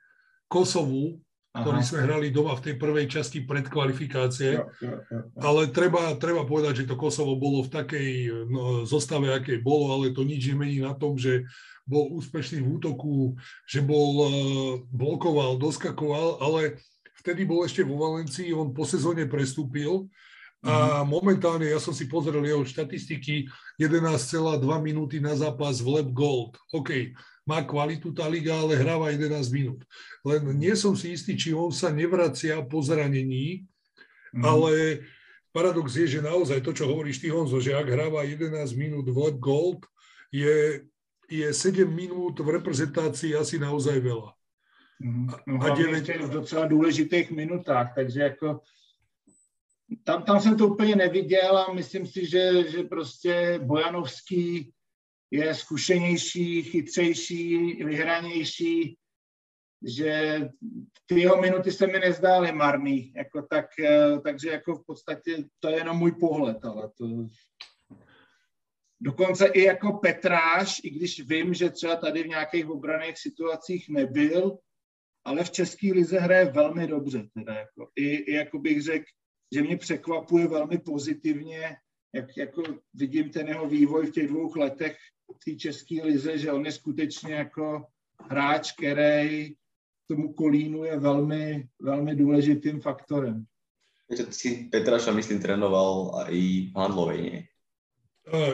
[SPEAKER 3] Kosovu, ktorý sme hrali doma v tej prvej časti predkvalifikácie. Ja, ja, ja, ja. Ale treba, treba povedať, že to Kosovo bolo v takej no, zostave, akej bolo, ale to nič nemení na tom, že bol úspešný v útoku, že bol, uh, blokoval, doskakoval, ale vtedy bol ešte vo Valencii, on po sezóne prestúpil a mhm. momentálne, ja som si pozrel jeho štatistiky, 11,2 minúty na zápas v Lab Gold. OK, má kvalitu tá liga, ale hráva 11 minút. Len nie som si istý, či on sa nevracia po zranení, mm. ale paradox je, že naozaj to, čo hovoríš ty, Honzo, že ak hráva 11 minút v Lab Gold, je, je 7 minút v reprezentácii asi naozaj veľa.
[SPEAKER 2] Mm. No, a 9... v docela důležitých minutách, takže jako tam, tam jsem to úplně neviděl a myslím si, že, že prostě Bojanovský je zkušenější, chytřejší, vyhranější, že ty jeho minuty se mi nezdály marný, jako tak, eh, takže jako v podstatě to je jenom můj pohled, ale to... Dokonce i jako Petráš, i když vím, že třeba tady v nějakých obraných situacích nebyl, ale v České lize hraje velmi dobře. Teda jako. I, I jako bych řekl, že mě překvapuje velmi pozitivně, jak jako vidím ten jeho vývoj v těch dvou letech té české lize, že on je skutečně jako hráč, který tomu Kolínu je velmi, velmi důležitým faktorem.
[SPEAKER 1] Takže si Petraša, myslím, trénoval aj v Handlovej, nie?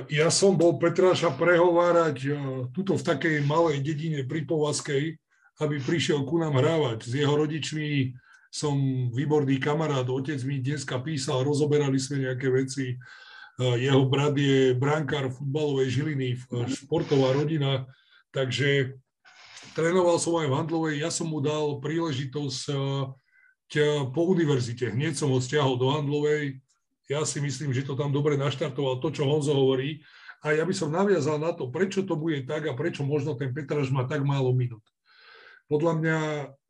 [SPEAKER 3] Ja som bol Petráša prehovárať tuto v takej malej dedine pri Povaskej, aby prišiel ku nám hrávať. S jeho rodičmi som výborný kamarát, otec mi dneska písal, rozoberali sme nejaké veci jeho brat je brankár futbalovej Žiliny, športová rodina, takže trénoval som aj v Handlovej, ja som mu dal príležitosť po univerzite, hneď som ho stiahol do Handlovej, ja si myslím, že to tam dobre naštartoval, to, čo Honzo hovorí, a ja by som naviazal na to, prečo to bude tak a prečo možno ten Petraž má tak málo minút. Podľa mňa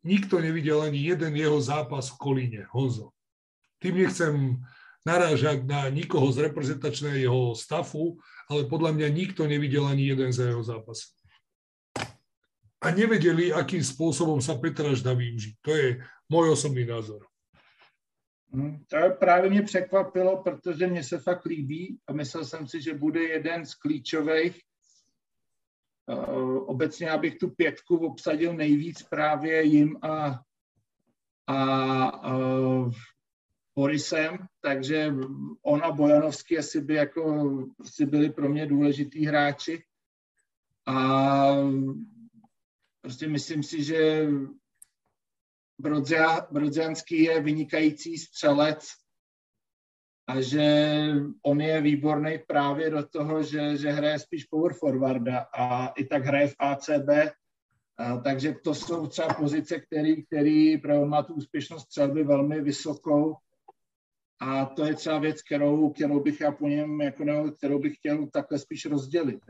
[SPEAKER 3] nikto nevidel ani jeden jeho zápas v Kolíne, Honzo. Tým nechcem narážať na nikoho z reprezentačného stafu, ale podľa mňa nikto nevidel ani jeden za jeho zápas. A nevedeli, akým spôsobom sa Petraž dá využiť. To je môj osobný názor.
[SPEAKER 2] Hmm, to právě mě překvapilo, protože mně se fakt líbí a myslel jsem si, že bude jeden z klíčových. Uh, obecně já bych tu pětku obsadil nejvíc právě jim a, a uh, Borisem, takže on a Bojanovský asi by jako, asi byli pro mě důležitý hráči. A prostě myslím si, že Brodzia, Brodzianský je vynikající střelec a že on je výborný právě do toho, že, že hraje spíš power forwarda a i tak hraje v ACB, a, takže to jsou třeba pozice, který, který má tu úspěšnost střelby velmi vysokou a to je třeba věc, kterou, kterou bych já po něm, jako kterou bych chtěl takhle spíš rozdělit.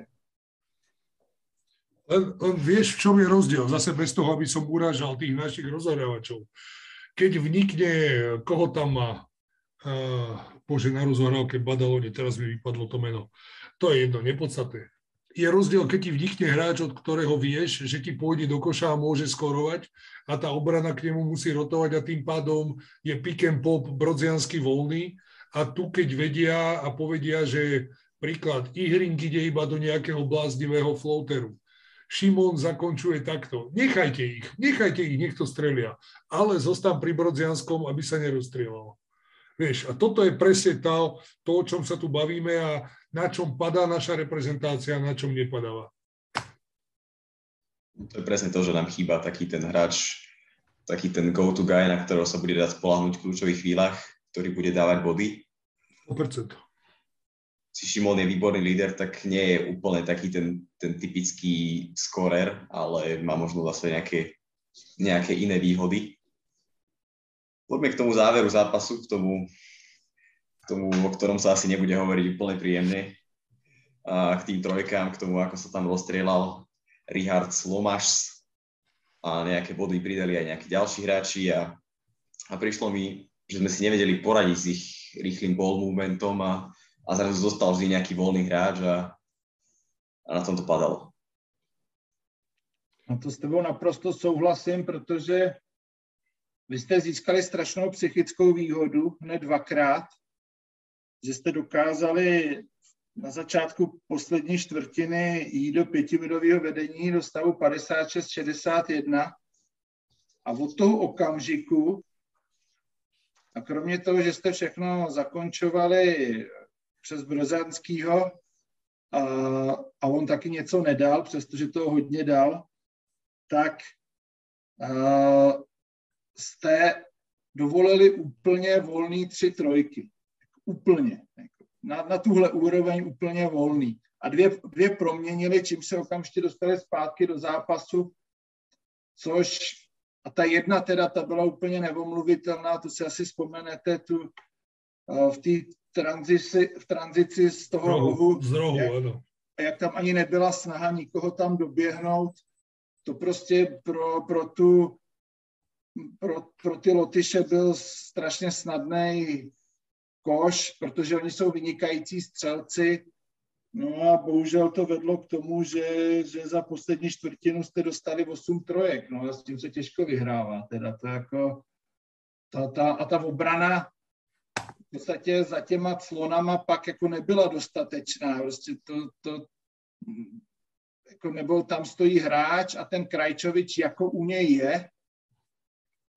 [SPEAKER 3] Vieš, v čom je rozdiel? Zase bez toho, aby som urážal tých našich rozhrávačov. Keď vnikne, koho tam má, uh, bože, na rozhrávke Badalone, teraz mi vypadlo to meno. To je jedno, nepodstatné. Je rozdiel, keď ti vnikne hráč, od ktorého vieš, že ti pôjde do koša a môže skorovať a tá obrana k nemu musí rotovať a tým pádom je pick and pop brodziansky voľný a tu keď vedia a povedia, že príklad, Ihring ide iba do nejakého bláznivého floateru. Šimon zakončuje takto. Nechajte ich, nechajte ich, nech to strelia. Ale zostan pri Brodzianskom, aby sa nerozstrieľalo. Vieš, a toto je presne to, to, o čom sa tu bavíme a na čom padá naša reprezentácia a na čom nepadáva.
[SPEAKER 1] To je presne to, že nám chýba taký ten hráč, taký ten go-to guy, na ktorého sa bude dať spolahnuť v kľúčových chvíľach, ktorý bude dávať body.
[SPEAKER 3] 100%.
[SPEAKER 1] Si Šimon je výborný líder, tak nie je úplne taký ten, ten typický skorer, ale má možno zase nejaké, nejaké iné výhody. Poďme k tomu záveru zápasu, k tomu tomu, o ktorom sa asi nebude hovoriť úplne príjemne. A k tým trojkám, k tomu, ako sa tam rozstrieľal Richard Lomaš a nejaké body pridali aj nejakí ďalší hráči a, a prišlo mi, že sme si nevedeli poradiť s ich rýchlým ball movementom a, a zrazu zostal vždy nejaký voľný hráč a, a na tom to padalo.
[SPEAKER 2] No to s tebou naprosto souhlasím, protože vy jste získali strašnou psychickou výhodu hned dvakrát že jste dokázali na začátku poslední čtvrtiny jít do pětibodového vedení do stavu 56-61 a od toho okamžiku a kromě toho, že jste všechno zakončovali přes Brozanskýho a, a on taky něco nedal, přestože toho hodně dal, tak jste dovolili úplně volný tři trojky úplně. Na, na tuhle úroveň úplně volný. A dvě, dvě proměnili, čím se okamžitě dostali zpátky do zápasu, což a ta jedna teda, ta byla úplně nevomluvitelná, to si asi vzpomenete tu v té tranzici, v tranzici z toho
[SPEAKER 3] rohu, rohu, z rohu
[SPEAKER 2] jak,
[SPEAKER 3] ano.
[SPEAKER 2] jak tam ani nebyla snaha nikoho tam doběhnout, to prostě pro, pro tu pro, pro ty Lotyše byl strašně snadný koš, protože oni jsou vynikající střelci. No a bohužel to vedlo k tomu, že, že za poslední čtvrtinu jste dostali 8 trojek. No a s tím se těžko vyhrává. Teda to jako, ta, ta, a ta obrana v podstatě za těma clonama pak jako nebyla dostatečná. Prostě to, to jako nebo tam stojí hráč a ten Krajčovič jako u něj je,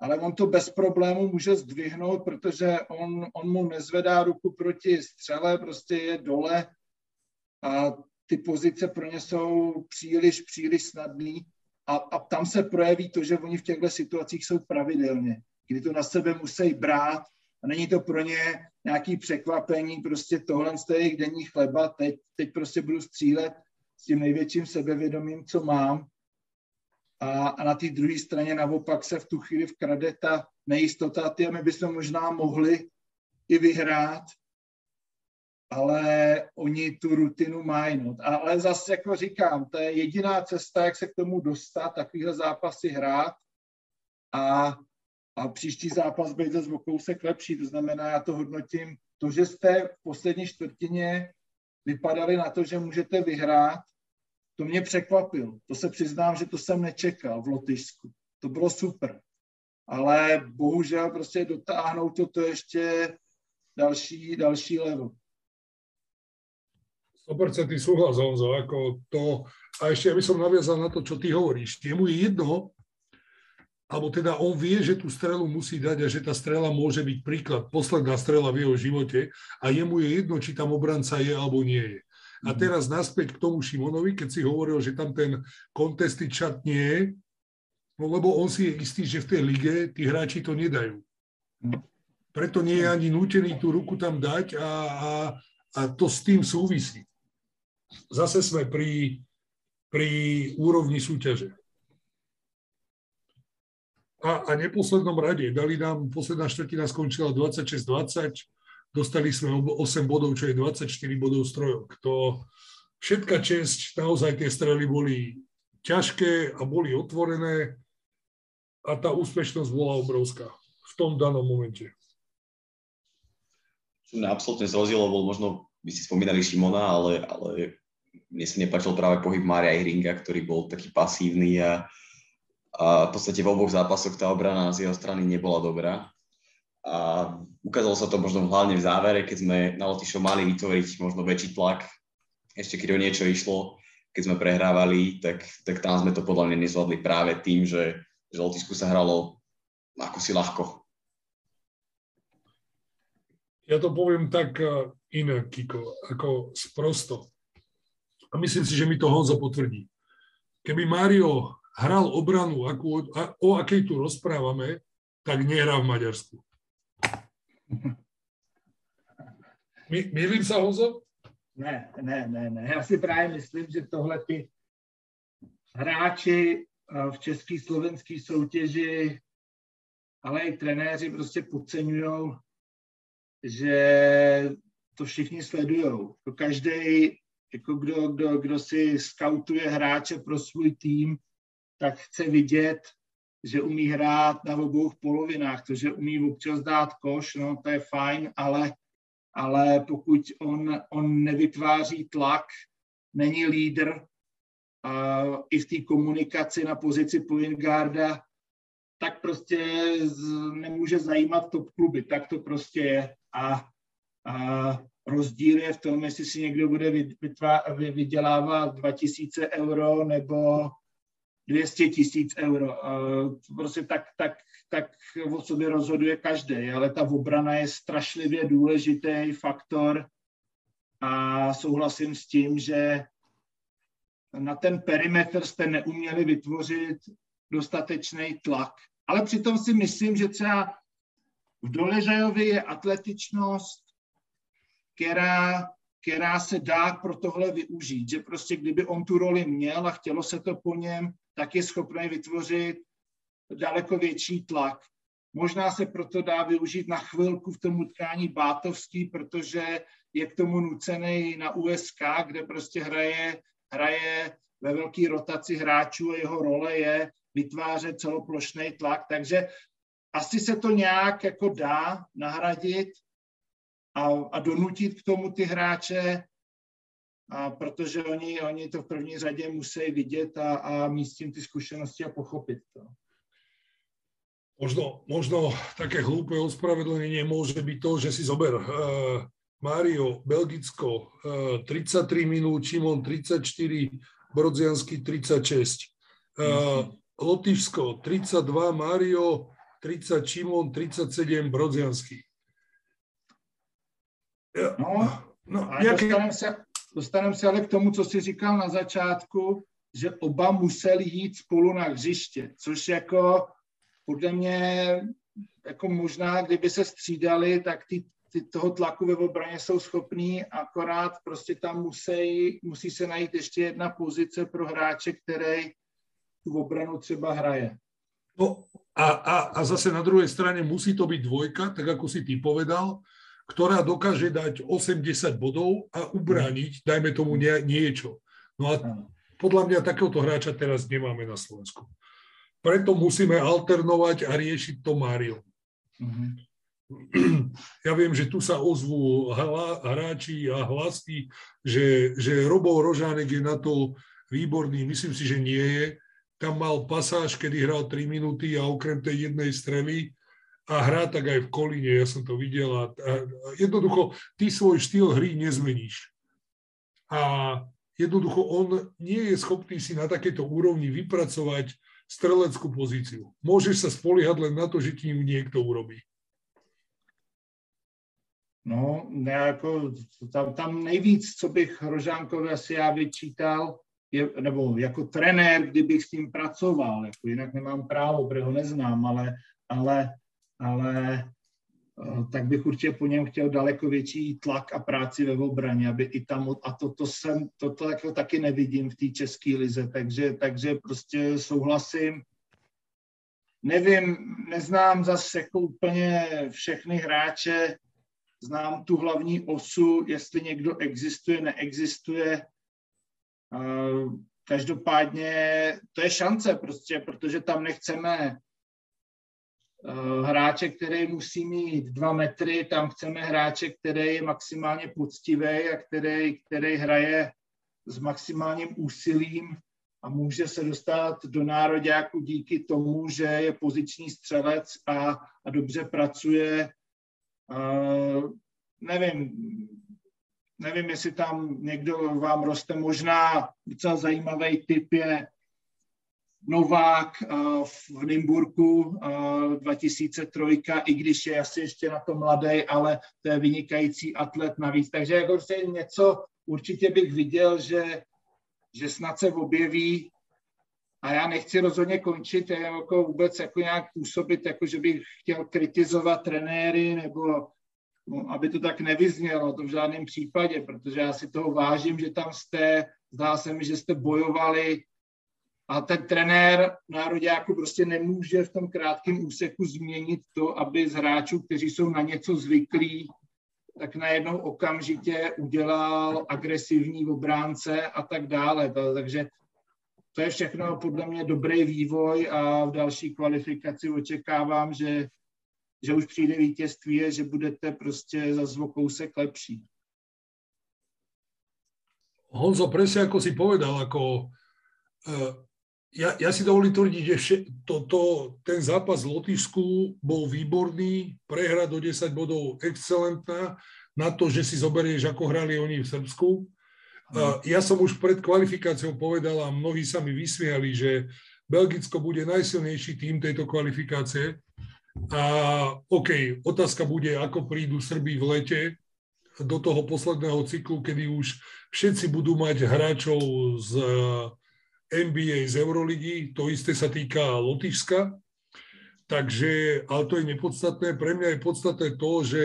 [SPEAKER 2] ale on to bez problému může zdvihnout, protože on, on mu nezvedá ruku proti střele, prostě je dole a ty pozice pro ně jsou příliš, příliš snadný. A, a tam se projeví to, že oni v těchto situacích jsou pravidelně, kdy to na sebe musí brát a není to pro ně nějaký překvapení, prostě tohle z jejich denní chleba, teď, teď prostě budu střílet s tím největším sebevědomím, co mám a, a na té druhé straně naopak se v tu chvíli vkrade ta nejistota, ty my bychom možná mohli i vyhrát, ale oni tu rutinu mají. No. Ale zase, jako říkám, to je jediná cesta, jak se k tomu dostat, takovýhle zápasy hrát a, a příští zápas být zase o kousek lepší. To znamená, já to hodnotím, to, že jste v poslední čtvrtině vypadali na to, že můžete vyhrát, to mě překvapilo. To se přiznám, že to jsem nečekal v Lotyšsku. To bylo super. Ale bohužel prostě dotáhnout to, to ještě další, další level.
[SPEAKER 3] 100% súhlas, Honzo, ako to, a ešte aby som naviazal na to, čo ty hovoríš. Jemu je jedno, alebo teda on vie, že tú strelu musí dať a že tá strela môže byť príklad, posledná strela v jeho živote a jemu je jedno, či tam obranca je alebo nie je. A mhm. teraz naspäť k tomu Šimonovi, keď si hovoril, že tam ten contested chat nie je, no lebo on si je istý, že v tej lige tí hráči to nedajú. Mhm. Preto nie je ani nútený tú ruku tam dať a, a, a to s tým súvisí. Zase sme pri, pri úrovni súťaže. A, a neposlednom rade, dali nám, posledná štvrtina skončila 26-20, Dostali sme 8 bodov, čo je 24 bodov z trojok. To všetka česť, naozaj tie strely boli ťažké a boli otvorené a tá úspešnosť bola obrovská v tom danom momente.
[SPEAKER 1] Čo mňa absolútne zrozilo, bol možno, vy si spomínali Šimona, ale, ale mne sa nepačil práve pohyb Mária Ihringa, ktorý bol taký pasívny a, a v podstate v oboch zápasoch tá obrana z jeho strany nebola dobrá. A ukázalo sa to možno hlavne v závere, keď sme na Lotyšov mali vytvoriť možno väčší tlak, ešte keď o niečo išlo, keď sme prehrávali, tak, tak tam sme to podľa mňa nezvládli práve tým, že, že Lotyšsku sa hralo ako si ľahko.
[SPEAKER 3] Ja to poviem tak eh, inak, Kiko, ako sprosto. A myslím si, že mi to Honzo potvrdí. Keby Mario hral obranu, akú, o akej tu rozprávame, tak nehrá v Maďarsku. Milím sa, Honzo?
[SPEAKER 2] Ne, ne, ne, ne. Já si právě myslím, že tohle ty hráči eh, v české slovenské soutěži, ale i trenéři prostě podceňují, že to všichni sledují. Každý jako kdo, kdo, kdo si skautuje hráče pro svůj tým, tak chce vidět, že umí hrát na obou polovinách. To, že umí občas dát koš, no to je fajn, ale, ale pokud on, on nevytváří tlak, není lídr, a i v té komunikaci na pozici point guarda, tak prostě nemůže zajímat top kluby. Tak to prostě je. A, a rozdíl je v tom, jestli si někdo bude vydělávat 2000 euro nebo 200 tisíc euro. Prostě tak, tak, tak o sobě rozhoduje každý, ale ta obrana je strašlivě důležitý faktor a souhlasím s tím, že na ten perimetr jste neuměli vytvořit dostatečný tlak. Ale přitom si myslím, že třeba v Doležajovi je atletičnost která, která se dá pro tohle využít. Že prostě kdyby on tu roli měl a chtělo se to po něm, tak je schopný vytvořit daleko větší tlak. Možná se proto dá využít na chvilku v tom utkání Bátovský, protože je k tomu nucený na USK, kde prostě hraje, hraje ve velké rotaci hráčů a jeho role je vytvářet celoplošný tlak. Takže asi se to nějak jako dá nahradit, a, a donutit k tomu ty hráče, a protože oni, oni to v první řadě musí vidět a, a mít s tím ty zkušenosti a pochopit to.
[SPEAKER 3] Možno, možno také hlúpe ospravedlnenie môže byť to, že si zober uh, Mário, Belgicko, uh, 33 minút, Čimon 34, Brodziansky 36, uh, Lotyšsko 32, Mário 30, Čimon 37, Brodziansky.
[SPEAKER 2] No, no a jaký... dostaneme, se, dostaneme se ale k tomu, co jsi říkal na začátku, že oba museli jít spolu na hřiště, což jako podle mě jako možná, kdyby se střídali, tak ty, ty toho tlaku ve obraně jsou schopní, akorát prostě tam musí, musí se najít ještě jedna pozice pro hráče, který tu obranu třeba hraje.
[SPEAKER 3] No a, a, a zase na druhej strane musí to byť dvojka, tak ako si ty povedal, ktorá dokáže dať 80 bodov a ubrániť, dajme tomu nie, niečo. No a podľa mňa takéhoto hráča teraz nemáme na Slovensku. Preto musíme alternovať a riešiť to Mário. Mm-hmm. Ja viem, že tu sa ozvú hráči a hlasy, že, že Robo Rožánek je na to výborný. Myslím si, že nie je. Tam mal pasáž, kedy hral 3 minúty a okrem tej jednej strely a hrá tak aj v Kolíne, ja som to videl a, a jednoducho ty svoj štýl hry nezmeníš. A jednoducho on nie je schopný si na takéto úrovni vypracovať streleckú pozíciu. Môžeš sa spoliehať len na to, že ti ju niekto urobí.
[SPEAKER 2] No, jako, tam, tam nejvíc, co bych Hrožánkovi asi já vyčítal, je, nebo jako trenér, kdybych s tím pracoval, jako jinak nemám právo, protože ho neznám, ale, ale ale eh, tak bych určitě po něm chtěl daleko větší tlak a práci ve obraně, aby i tam, a to, to jsem, to, to jako taky nevidím v té české lize, takže, takže prostě souhlasím. Nevím, neznám zase jako úplně všechny hráče, znám tu hlavní osu, jestli někdo existuje, neexistuje. Eh, každopádně to je šance prostě, protože tam nechceme hráče, který musí mít dva metry, tam chceme hráče, který je maximálně poctivý a který, který hraje s maximálním úsilím a může se dostat do nároďáku díky tomu, že je poziční střelec a, a dobře pracuje. Uh, nevím, nevím, jestli tam někdo vám roste, možná docela zajímavý typ je Novák uh, v Nymburku uh, 2003, i když je asi ještě na to mladý, ale to je vynikající atlet navíc. Takže jako něco určitě bych viděl, že že snad se objeví a já nechci rozhodně končit jako vůbec jako nějak působit, jako že bych chtěl kritizovat trenéry nebo no, aby to tak nevyznělo, to v žádném případě, protože já si toho vážím, že tam jste, zdá se mi, že jste bojovali a ten trenér nároďáku prostě nemůže v tom krátkém úseku změnit to, aby z hráčů, kteří jsou na něco zvyklí, tak najednou okamžitě udělal agresivní obránce a tak dále. Takže to je všechno podle mě dobrý vývoj a v další kvalifikaci očekávám, že, že už přijde vítězství a že budete prostě za zvokousek lepší.
[SPEAKER 3] Honzo, presne ako si povedal, ako uh, ja, ja si dovolím tvrdiť, že vše, to, to, ten zápas v Lotyšsku bol výborný, prehra do 10 bodov excelentná, na to, že si zoberieš, ako hrali oni v Srbsku. Ja som už pred kvalifikáciou povedal a mnohí sa mi vysmiali, že Belgicko bude najsilnejší tým tejto kvalifikácie. A OK, otázka bude, ako prídu Srbi v lete do toho posledného cyklu, kedy už všetci budú mať hráčov z NBA z Euroligy, to isté sa týka Lotyšska. Takže, ale to je nepodstatné. Pre mňa je podstatné to, že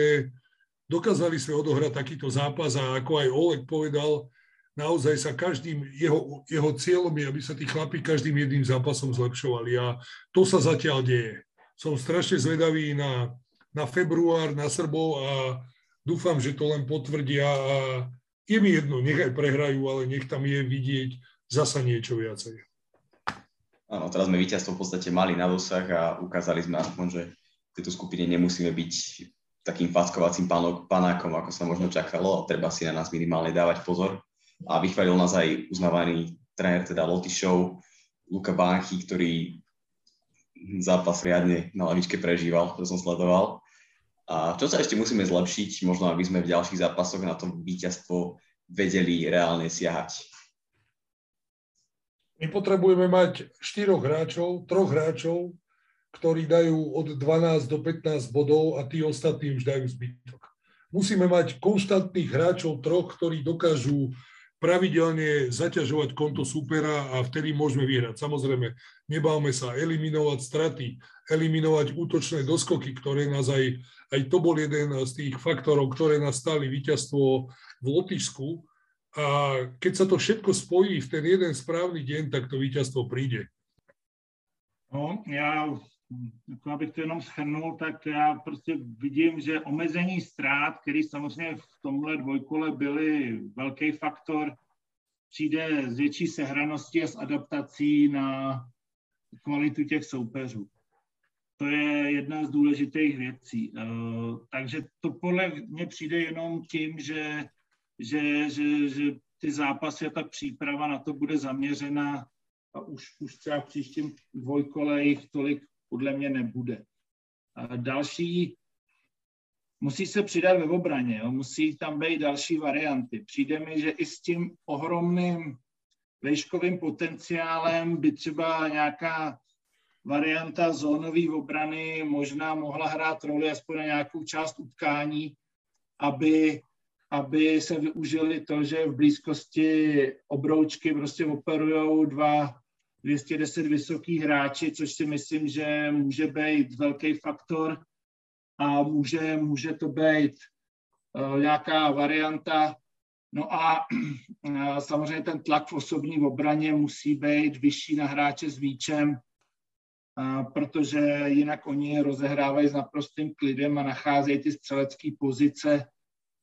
[SPEAKER 3] dokázali sme odohrať takýto zápas a ako aj Oleg povedal, naozaj sa každým, jeho, jeho cieľom je, aby sa tí chlapi každým jedným zápasom zlepšovali a to sa zatiaľ deje. Som strašne zvedavý na, na február, na Srbov a dúfam, že to len potvrdia a je mi jedno, nech aj prehrajú, ale nech tam je vidieť zasa niečo viacej.
[SPEAKER 1] Áno, teraz sme víťazstvo v podstate mali na dosah a ukázali sme aspoň, že v tejto skupine nemusíme byť takým fackovacím panákom, ako sa možno čakalo, a treba si na nás minimálne dávať pozor. A vychválil nás aj uznávaný tréner, teda Lotyšov, Luka Bánchy, ktorý zápas riadne na lavičke prežíval, to som sledoval. A čo sa ešte musíme zlepšiť, možno aby sme v ďalších zápasoch na to víťazstvo vedeli reálne siahať.
[SPEAKER 3] My potrebujeme mať štyroch hráčov, troch hráčov, ktorí dajú od 12 do 15 bodov a tí ostatní už dajú zbytok. Musíme mať konštantných hráčov troch, ktorí dokážu pravidelne zaťažovať konto supera a vtedy môžeme vyhrať. Samozrejme, nebáme sa eliminovať straty, eliminovať útočné doskoky, ktoré nás aj, aj to bol jeden z tých faktorov, ktoré nás stali víťazstvo v Lotyšsku, a keď sa to všetko spojí v ten jeden správny deň, tak to víťazstvo príde.
[SPEAKER 2] No, já, jako abych to jenom schrnul, tak já prostě vidím, že omezení ztrát, který samozřejmě v tomhle dvojkole byly velký faktor, přijde z větší sehranosti a s adaptací na kvalitu těch soupeřů. To je jedna z důležitých věcí. Uh, takže to podle mě přijde jenom tím, že že, že, že ty zápasy a ta příprava na to bude zaměřena a už, už třeba v příštím dvojkole jich tolik podle mě nebude. A další, musí se přidat ve obraně, jo? musí tam být další varianty. Přijde mi, že i s tím ohromným vejškovým potenciálem by třeba nějaká varianta zónové obrany možná mohla hrát roli aspoň na nějakou část utkání, aby aby se využili to, že v blízkosti obroučky prostě operují dva 210 vysoký hráči, což si myslím, že může být velký faktor a může, může to být uh, nějaká varianta. No a uh, samozřejmě ten tlak v osobní obraně musí být vyšší na hráče s míčem, uh, protože jinak oni rozehrávají s naprostým klidem a nacházejí ty střelecké pozice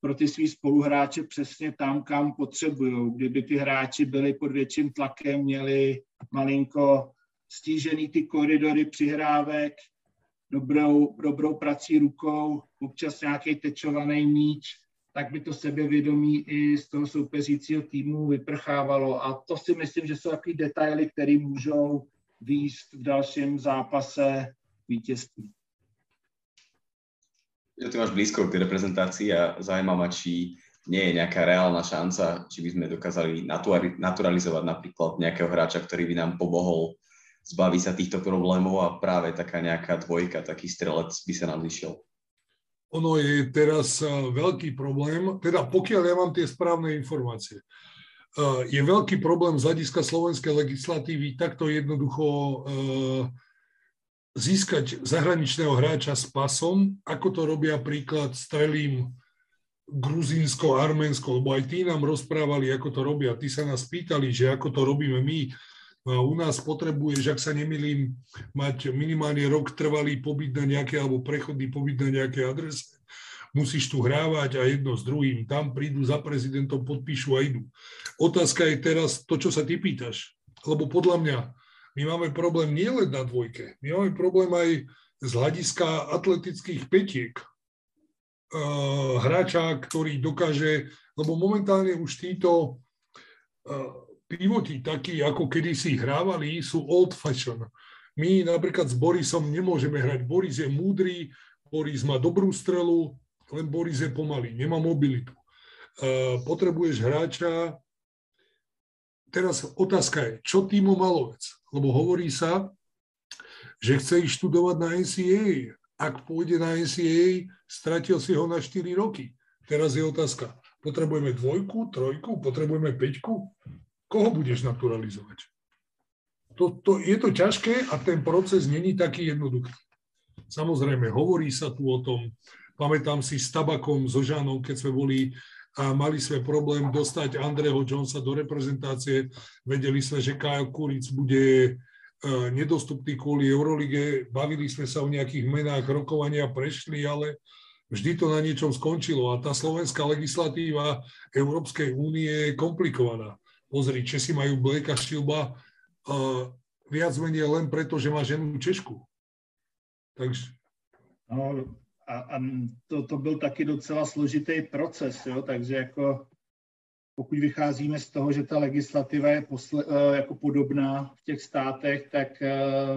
[SPEAKER 2] pro ty svý spoluhráče přesně tam, kam potřebují. Kdyby ty hráči byli pod větším tlakem, měli malinko stížený ty koridory přihrávek, dobrou, dobrou prací rukou, občas nějaký tečovaný míč, tak by to sebevědomí i z toho soupeřícího týmu vyprchávalo. A to si myslím, že jsou takové detaily, které můžou výjsť v dalším zápase vítězství.
[SPEAKER 1] Že ty máš blízko k reprezentácii a zaujíma ma, či nie je nejaká reálna šanca, či by sme dokázali naturalizovať napríklad nejakého hráča, ktorý by nám pomohol zbaviť sa týchto problémov a práve taká nejaká dvojka, taký strelec by sa nám zišiel.
[SPEAKER 3] Ono je teraz eh, veľký problém, teda pokiaľ ja mám tie správne informácie, eh, je veľký problém z hľadiska slovenskej legislatívy takto jednoducho eh, získať zahraničného hráča s pasom, ako to robia príklad strelím Gruzínsko, Arménsko, lebo aj tí nám rozprávali, ako to robia. Tí sa nás pýtali, že ako to robíme my. No a u nás potrebuješ, ak sa nemilím, mať minimálne rok trvalý pobyt na nejaké, alebo prechodný pobyt na nejaké adrese. Musíš tu hrávať a jedno s druhým. Tam prídu za prezidentom, podpíšu a idú. Otázka je teraz to, čo sa ty pýtaš. Lebo podľa mňa my máme problém nielen na dvojke, my máme problém aj z hľadiska atletických petiek. Uh, hráča, ktorý dokáže, lebo momentálne už títo uh, pivoti takí, ako kedysi hrávali, sú old fashion. My napríklad s Borisom nemôžeme hrať. Boris je múdry, Boris má dobrú strelu, len Boris je pomalý, nemá mobilitu. Uh, potrebuješ hráča. Teraz otázka je, čo Timo Malovec? Lebo hovorí sa, že chce ísť študovať na NCAA. Ak pôjde na NCAA, stratil si ho na 4 roky. Teraz je otázka, potrebujeme dvojku, trojku, potrebujeme peťku? koho budeš naturalizovať? To, to, je to ťažké a ten proces není taký jednoduchý. Samozrejme, hovorí sa tu o tom, pamätám si s Tabakom, so Žánom, keď sme boli a mali sme problém dostať Andreho Jonesa do reprezentácie. Vedeli sme, že Kyle Kuric bude e, nedostupný kvôli Eurolige. Bavili sme sa o nejakých menách, rokovania prešli, ale vždy to na niečom skončilo. A tá slovenská legislatíva Európskej únie je komplikovaná pozri, Česi majú Blake Šilba uh, viac menej len preto, že má ženu Češku. Takže...
[SPEAKER 2] No, a, a to, to byl taky docela složitý proces, jo? takže jako pokud vycházíme z toho, že ta legislativa je posle, jako podobná v těch státech, tak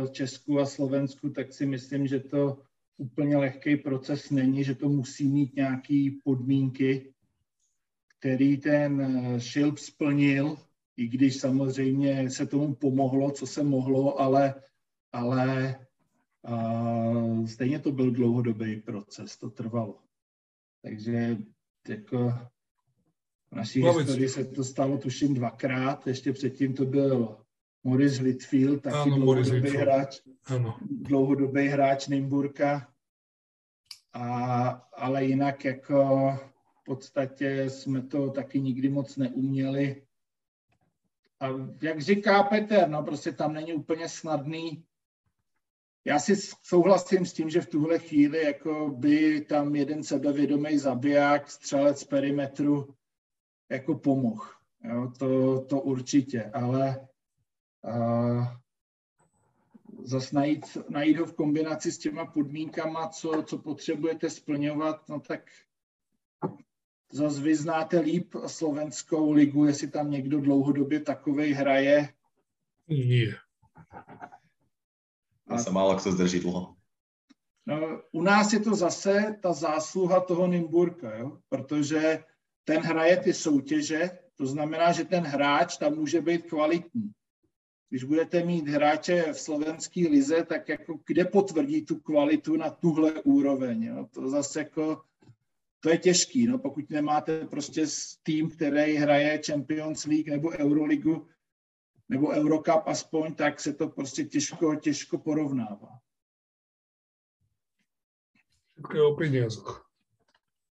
[SPEAKER 2] v Česku a Slovensku, tak si myslím, že to úplně lehký proces není, že to musí mít nějaké podmínky, který ten eh, šilp splnil, i když samozřejmě se tomu pomohlo, co se mohlo, ale, ale a, stejně to byl dlouhodobý proces, to trvalo. Takže jako v naší Mluvic. historii se to stalo tuším dvakrát, ještě předtím to byl Morris Litfield, taky ano, dlouhodobý hráč, ano. dlouhodobý hráč Nymburka. A, ale jinak jako podstatě jsme to taky nikdy moc neuměli. A jak říká Petr, no prostě tam není úplně snadný. Já si souhlasím s tím, že v tuhle chvíli jako by tam jeden sebevědomý zabiják, střelec perimetru jako pomohl. Jo, to, to určitě, ale zase najít, najít ho v kombinaci s těma podmínkama, co, co potřebujete splňovat, no tak Zas vy znáte líp slovenskou ligu, jestli tam někdo dlouhodobě takovej hraje?
[SPEAKER 3] Nie.
[SPEAKER 1] A sa málo kto zdrží dlho.
[SPEAKER 2] No, u nás je to zase ta zásluha toho Nymburka, jo? protože ten hraje ty soutěže, to znamená, že ten hráč tam může být kvalitní. Když budete mít hráče v slovenské lize, tak jako kde potvrdí tu kvalitu na tuhle úroveň. Jo? To zase jako to je těžký, no, pokud nemáte prostě tým, který hraje Champions League nebo Euroligu nebo Eurocup aspoň, tak se to prostě těžko, těžko porovnává.
[SPEAKER 3] Všetko je o peniazoch.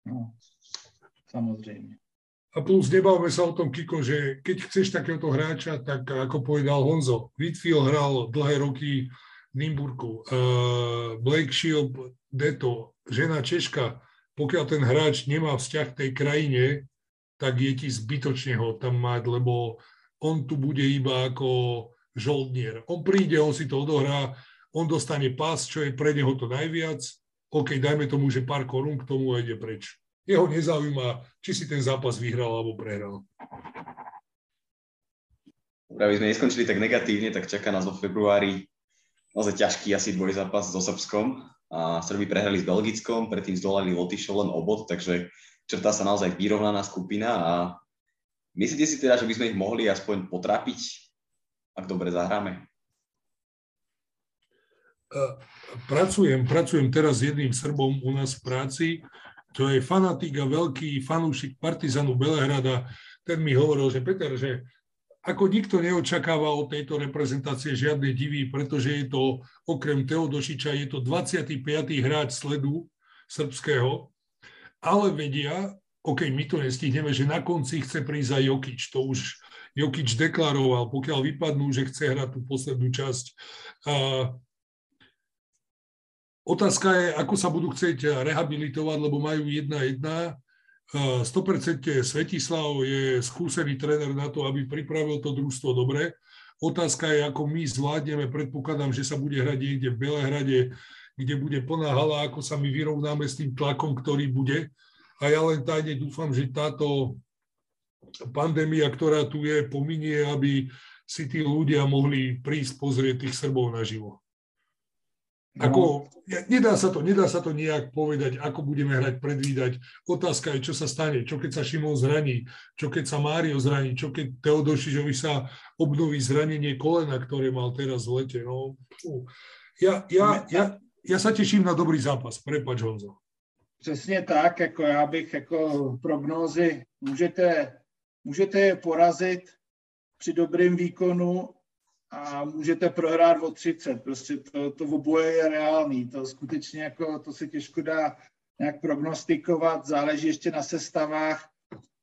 [SPEAKER 2] No, samozrejme.
[SPEAKER 3] A plus nebavme sa o tom, Kiko, že keď chceš takéhoto hráča, tak ako povedal Honzo, Whitfield hral dlhé roky v Nimburku, uh, Blake Shield, Deto, žena Češka, pokiaľ ten hráč nemá vzťah k tej krajine, tak je ti zbytočne ho tam mať, lebo on tu bude iba ako žoldnier. On príde, on si to odohrá, on dostane pás, čo je pre neho to najviac. OK, dajme tomu, že pár korún k tomu a ide preč. Jeho nezaujíma, či si ten zápas vyhral alebo prehral.
[SPEAKER 1] Aby sme neskončili tak negatívne, tak čaká nás vo februári naozaj ťažký asi dvojzápas so Srbskom. A Srbi prehrali s Belgickom, predtým zdolali Lotyšov len obod, takže črtá sa naozaj vyrovnaná skupina a myslíte si teda, že by sme ich mohli aspoň potrápiť, ak dobre zahráme?
[SPEAKER 3] Pracujem, pracujem teraz s jedným Srbom u nás v práci, to je fanatik a veľký fanúšik Partizanu Belehrada. Ten mi hovoril, že Peter, že ako nikto neočakáva od tejto reprezentácie žiadne divy, pretože je to, okrem Teodošiča, je to 25. hráč sledu srbského, ale vedia, OK, my to nestihneme, že na konci chce prísť aj Jokič. To už Jokič deklaroval, pokiaľ vypadnú, že chce hrať tú poslednú časť. A otázka je, ako sa budú chcieť rehabilitovať, lebo majú jedna jedna 100% Svetislav je skúsený tréner na to, aby pripravil to družstvo dobre. Otázka je, ako my zvládneme, predpokladám, že sa bude hrať niekde v Belehrade, kde bude plná hala, ako sa my vyrovnáme s tým tlakom, ktorý bude. A ja len tajne dúfam, že táto pandémia, ktorá tu je, pominie, aby si tí ľudia mohli prísť pozrieť tých Srbov naživo. Ako, nedá, sa to, nedá sa to nejak povedať, ako budeme hrať, predvídať. Otázka je, čo sa stane, čo keď sa Šimon zraní, čo keď sa Mário zraní, čo keď Teodošičovi sa obnoví zranenie kolena, ktoré mal teraz v lete. No, ja, ja, ja, ja sa teším na dobrý zápas. Prepač, Honzo.
[SPEAKER 2] Přesně tak, jako já bych jako prognózy, můžete, můžete je porazit při dobrém výkonu a můžete prohrát o 30. Prostě to, to oboje je reálný. To skutečně jako, to se těžko dá nějak prognostikovat, záleží ještě na sestavách.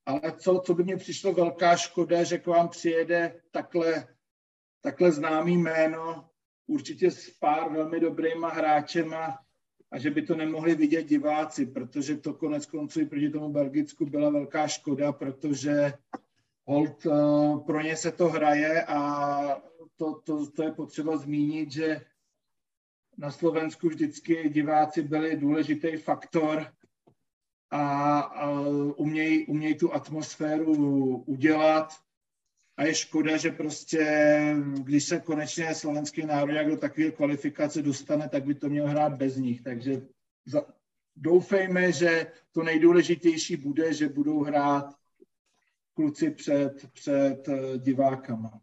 [SPEAKER 2] Ale co, co by mě přišlo velká škoda, že k vám přijede takhle, takhle známý jméno, určitě s pár velmi dobrýma hráčema a že by to nemohli vidět diváci, protože to konec konců i proti tomu Belgicku byla velká škoda, protože hold, eh, pro ně se to hraje a to, to, to je potřeba zmínit, že na Slovensku vždycky diváci byli důležitý faktor a, a umějí, uměj tu atmosféru udělat. A je škoda, že prostě, když se konečně slovenský národ jak do takové kvalifikace dostane, tak by to měl hrát bez nich. Takže za, doufejme, že to nejdůležitější bude, že budou hrát kluci před, před eh, divákama.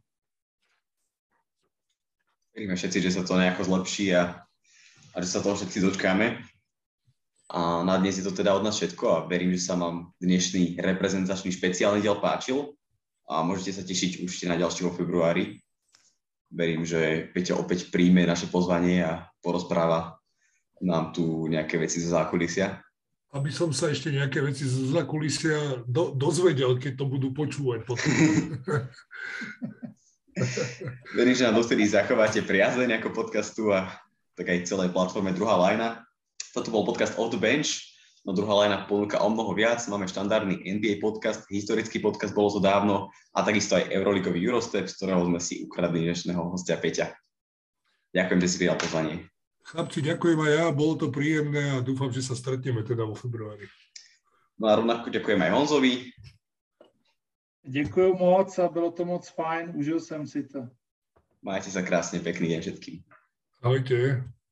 [SPEAKER 1] Veríme všetci, že sa to nejako zlepší a, a že sa toho všetci dočkáme. A na dnes je to teda od nás všetko a verím, že sa vám dnešný reprezentačný špeciálny diel páčil a môžete sa tešiť už na ďalší vo februári. Verím, že Peťo opäť príjme naše pozvanie a porozpráva nám tu nejaké veci zo zákulisia.
[SPEAKER 3] Aby som sa ešte nejaké veci zo zákulisia do, dozvedel, keď to budú počúvať potom.
[SPEAKER 1] Verím, že nám dovtedy zachováte priazeň ako podcastu a tak aj celej platforme druhá lajna. Toto bol podcast Off the Bench, no druhá lajna ponúka o mnoho viac. Máme štandardný NBA podcast, historický podcast, bolo to dávno a takisto aj Euroligový Eurostep, z ktorého sme si ukradli dnešného hostia Peťa. Ďakujem, že si prijal pozvanie.
[SPEAKER 3] Chlapci, ďakujem aj ja, bolo to príjemné a dúfam, že sa stretneme teda vo februári.
[SPEAKER 1] No a rovnako ďakujem aj Honzovi.
[SPEAKER 2] Děkuji moc a bylo to moc fajn, užil jsem si to.
[SPEAKER 1] Majte sa krásne, pekný deň všetkým.
[SPEAKER 3] Ahojte.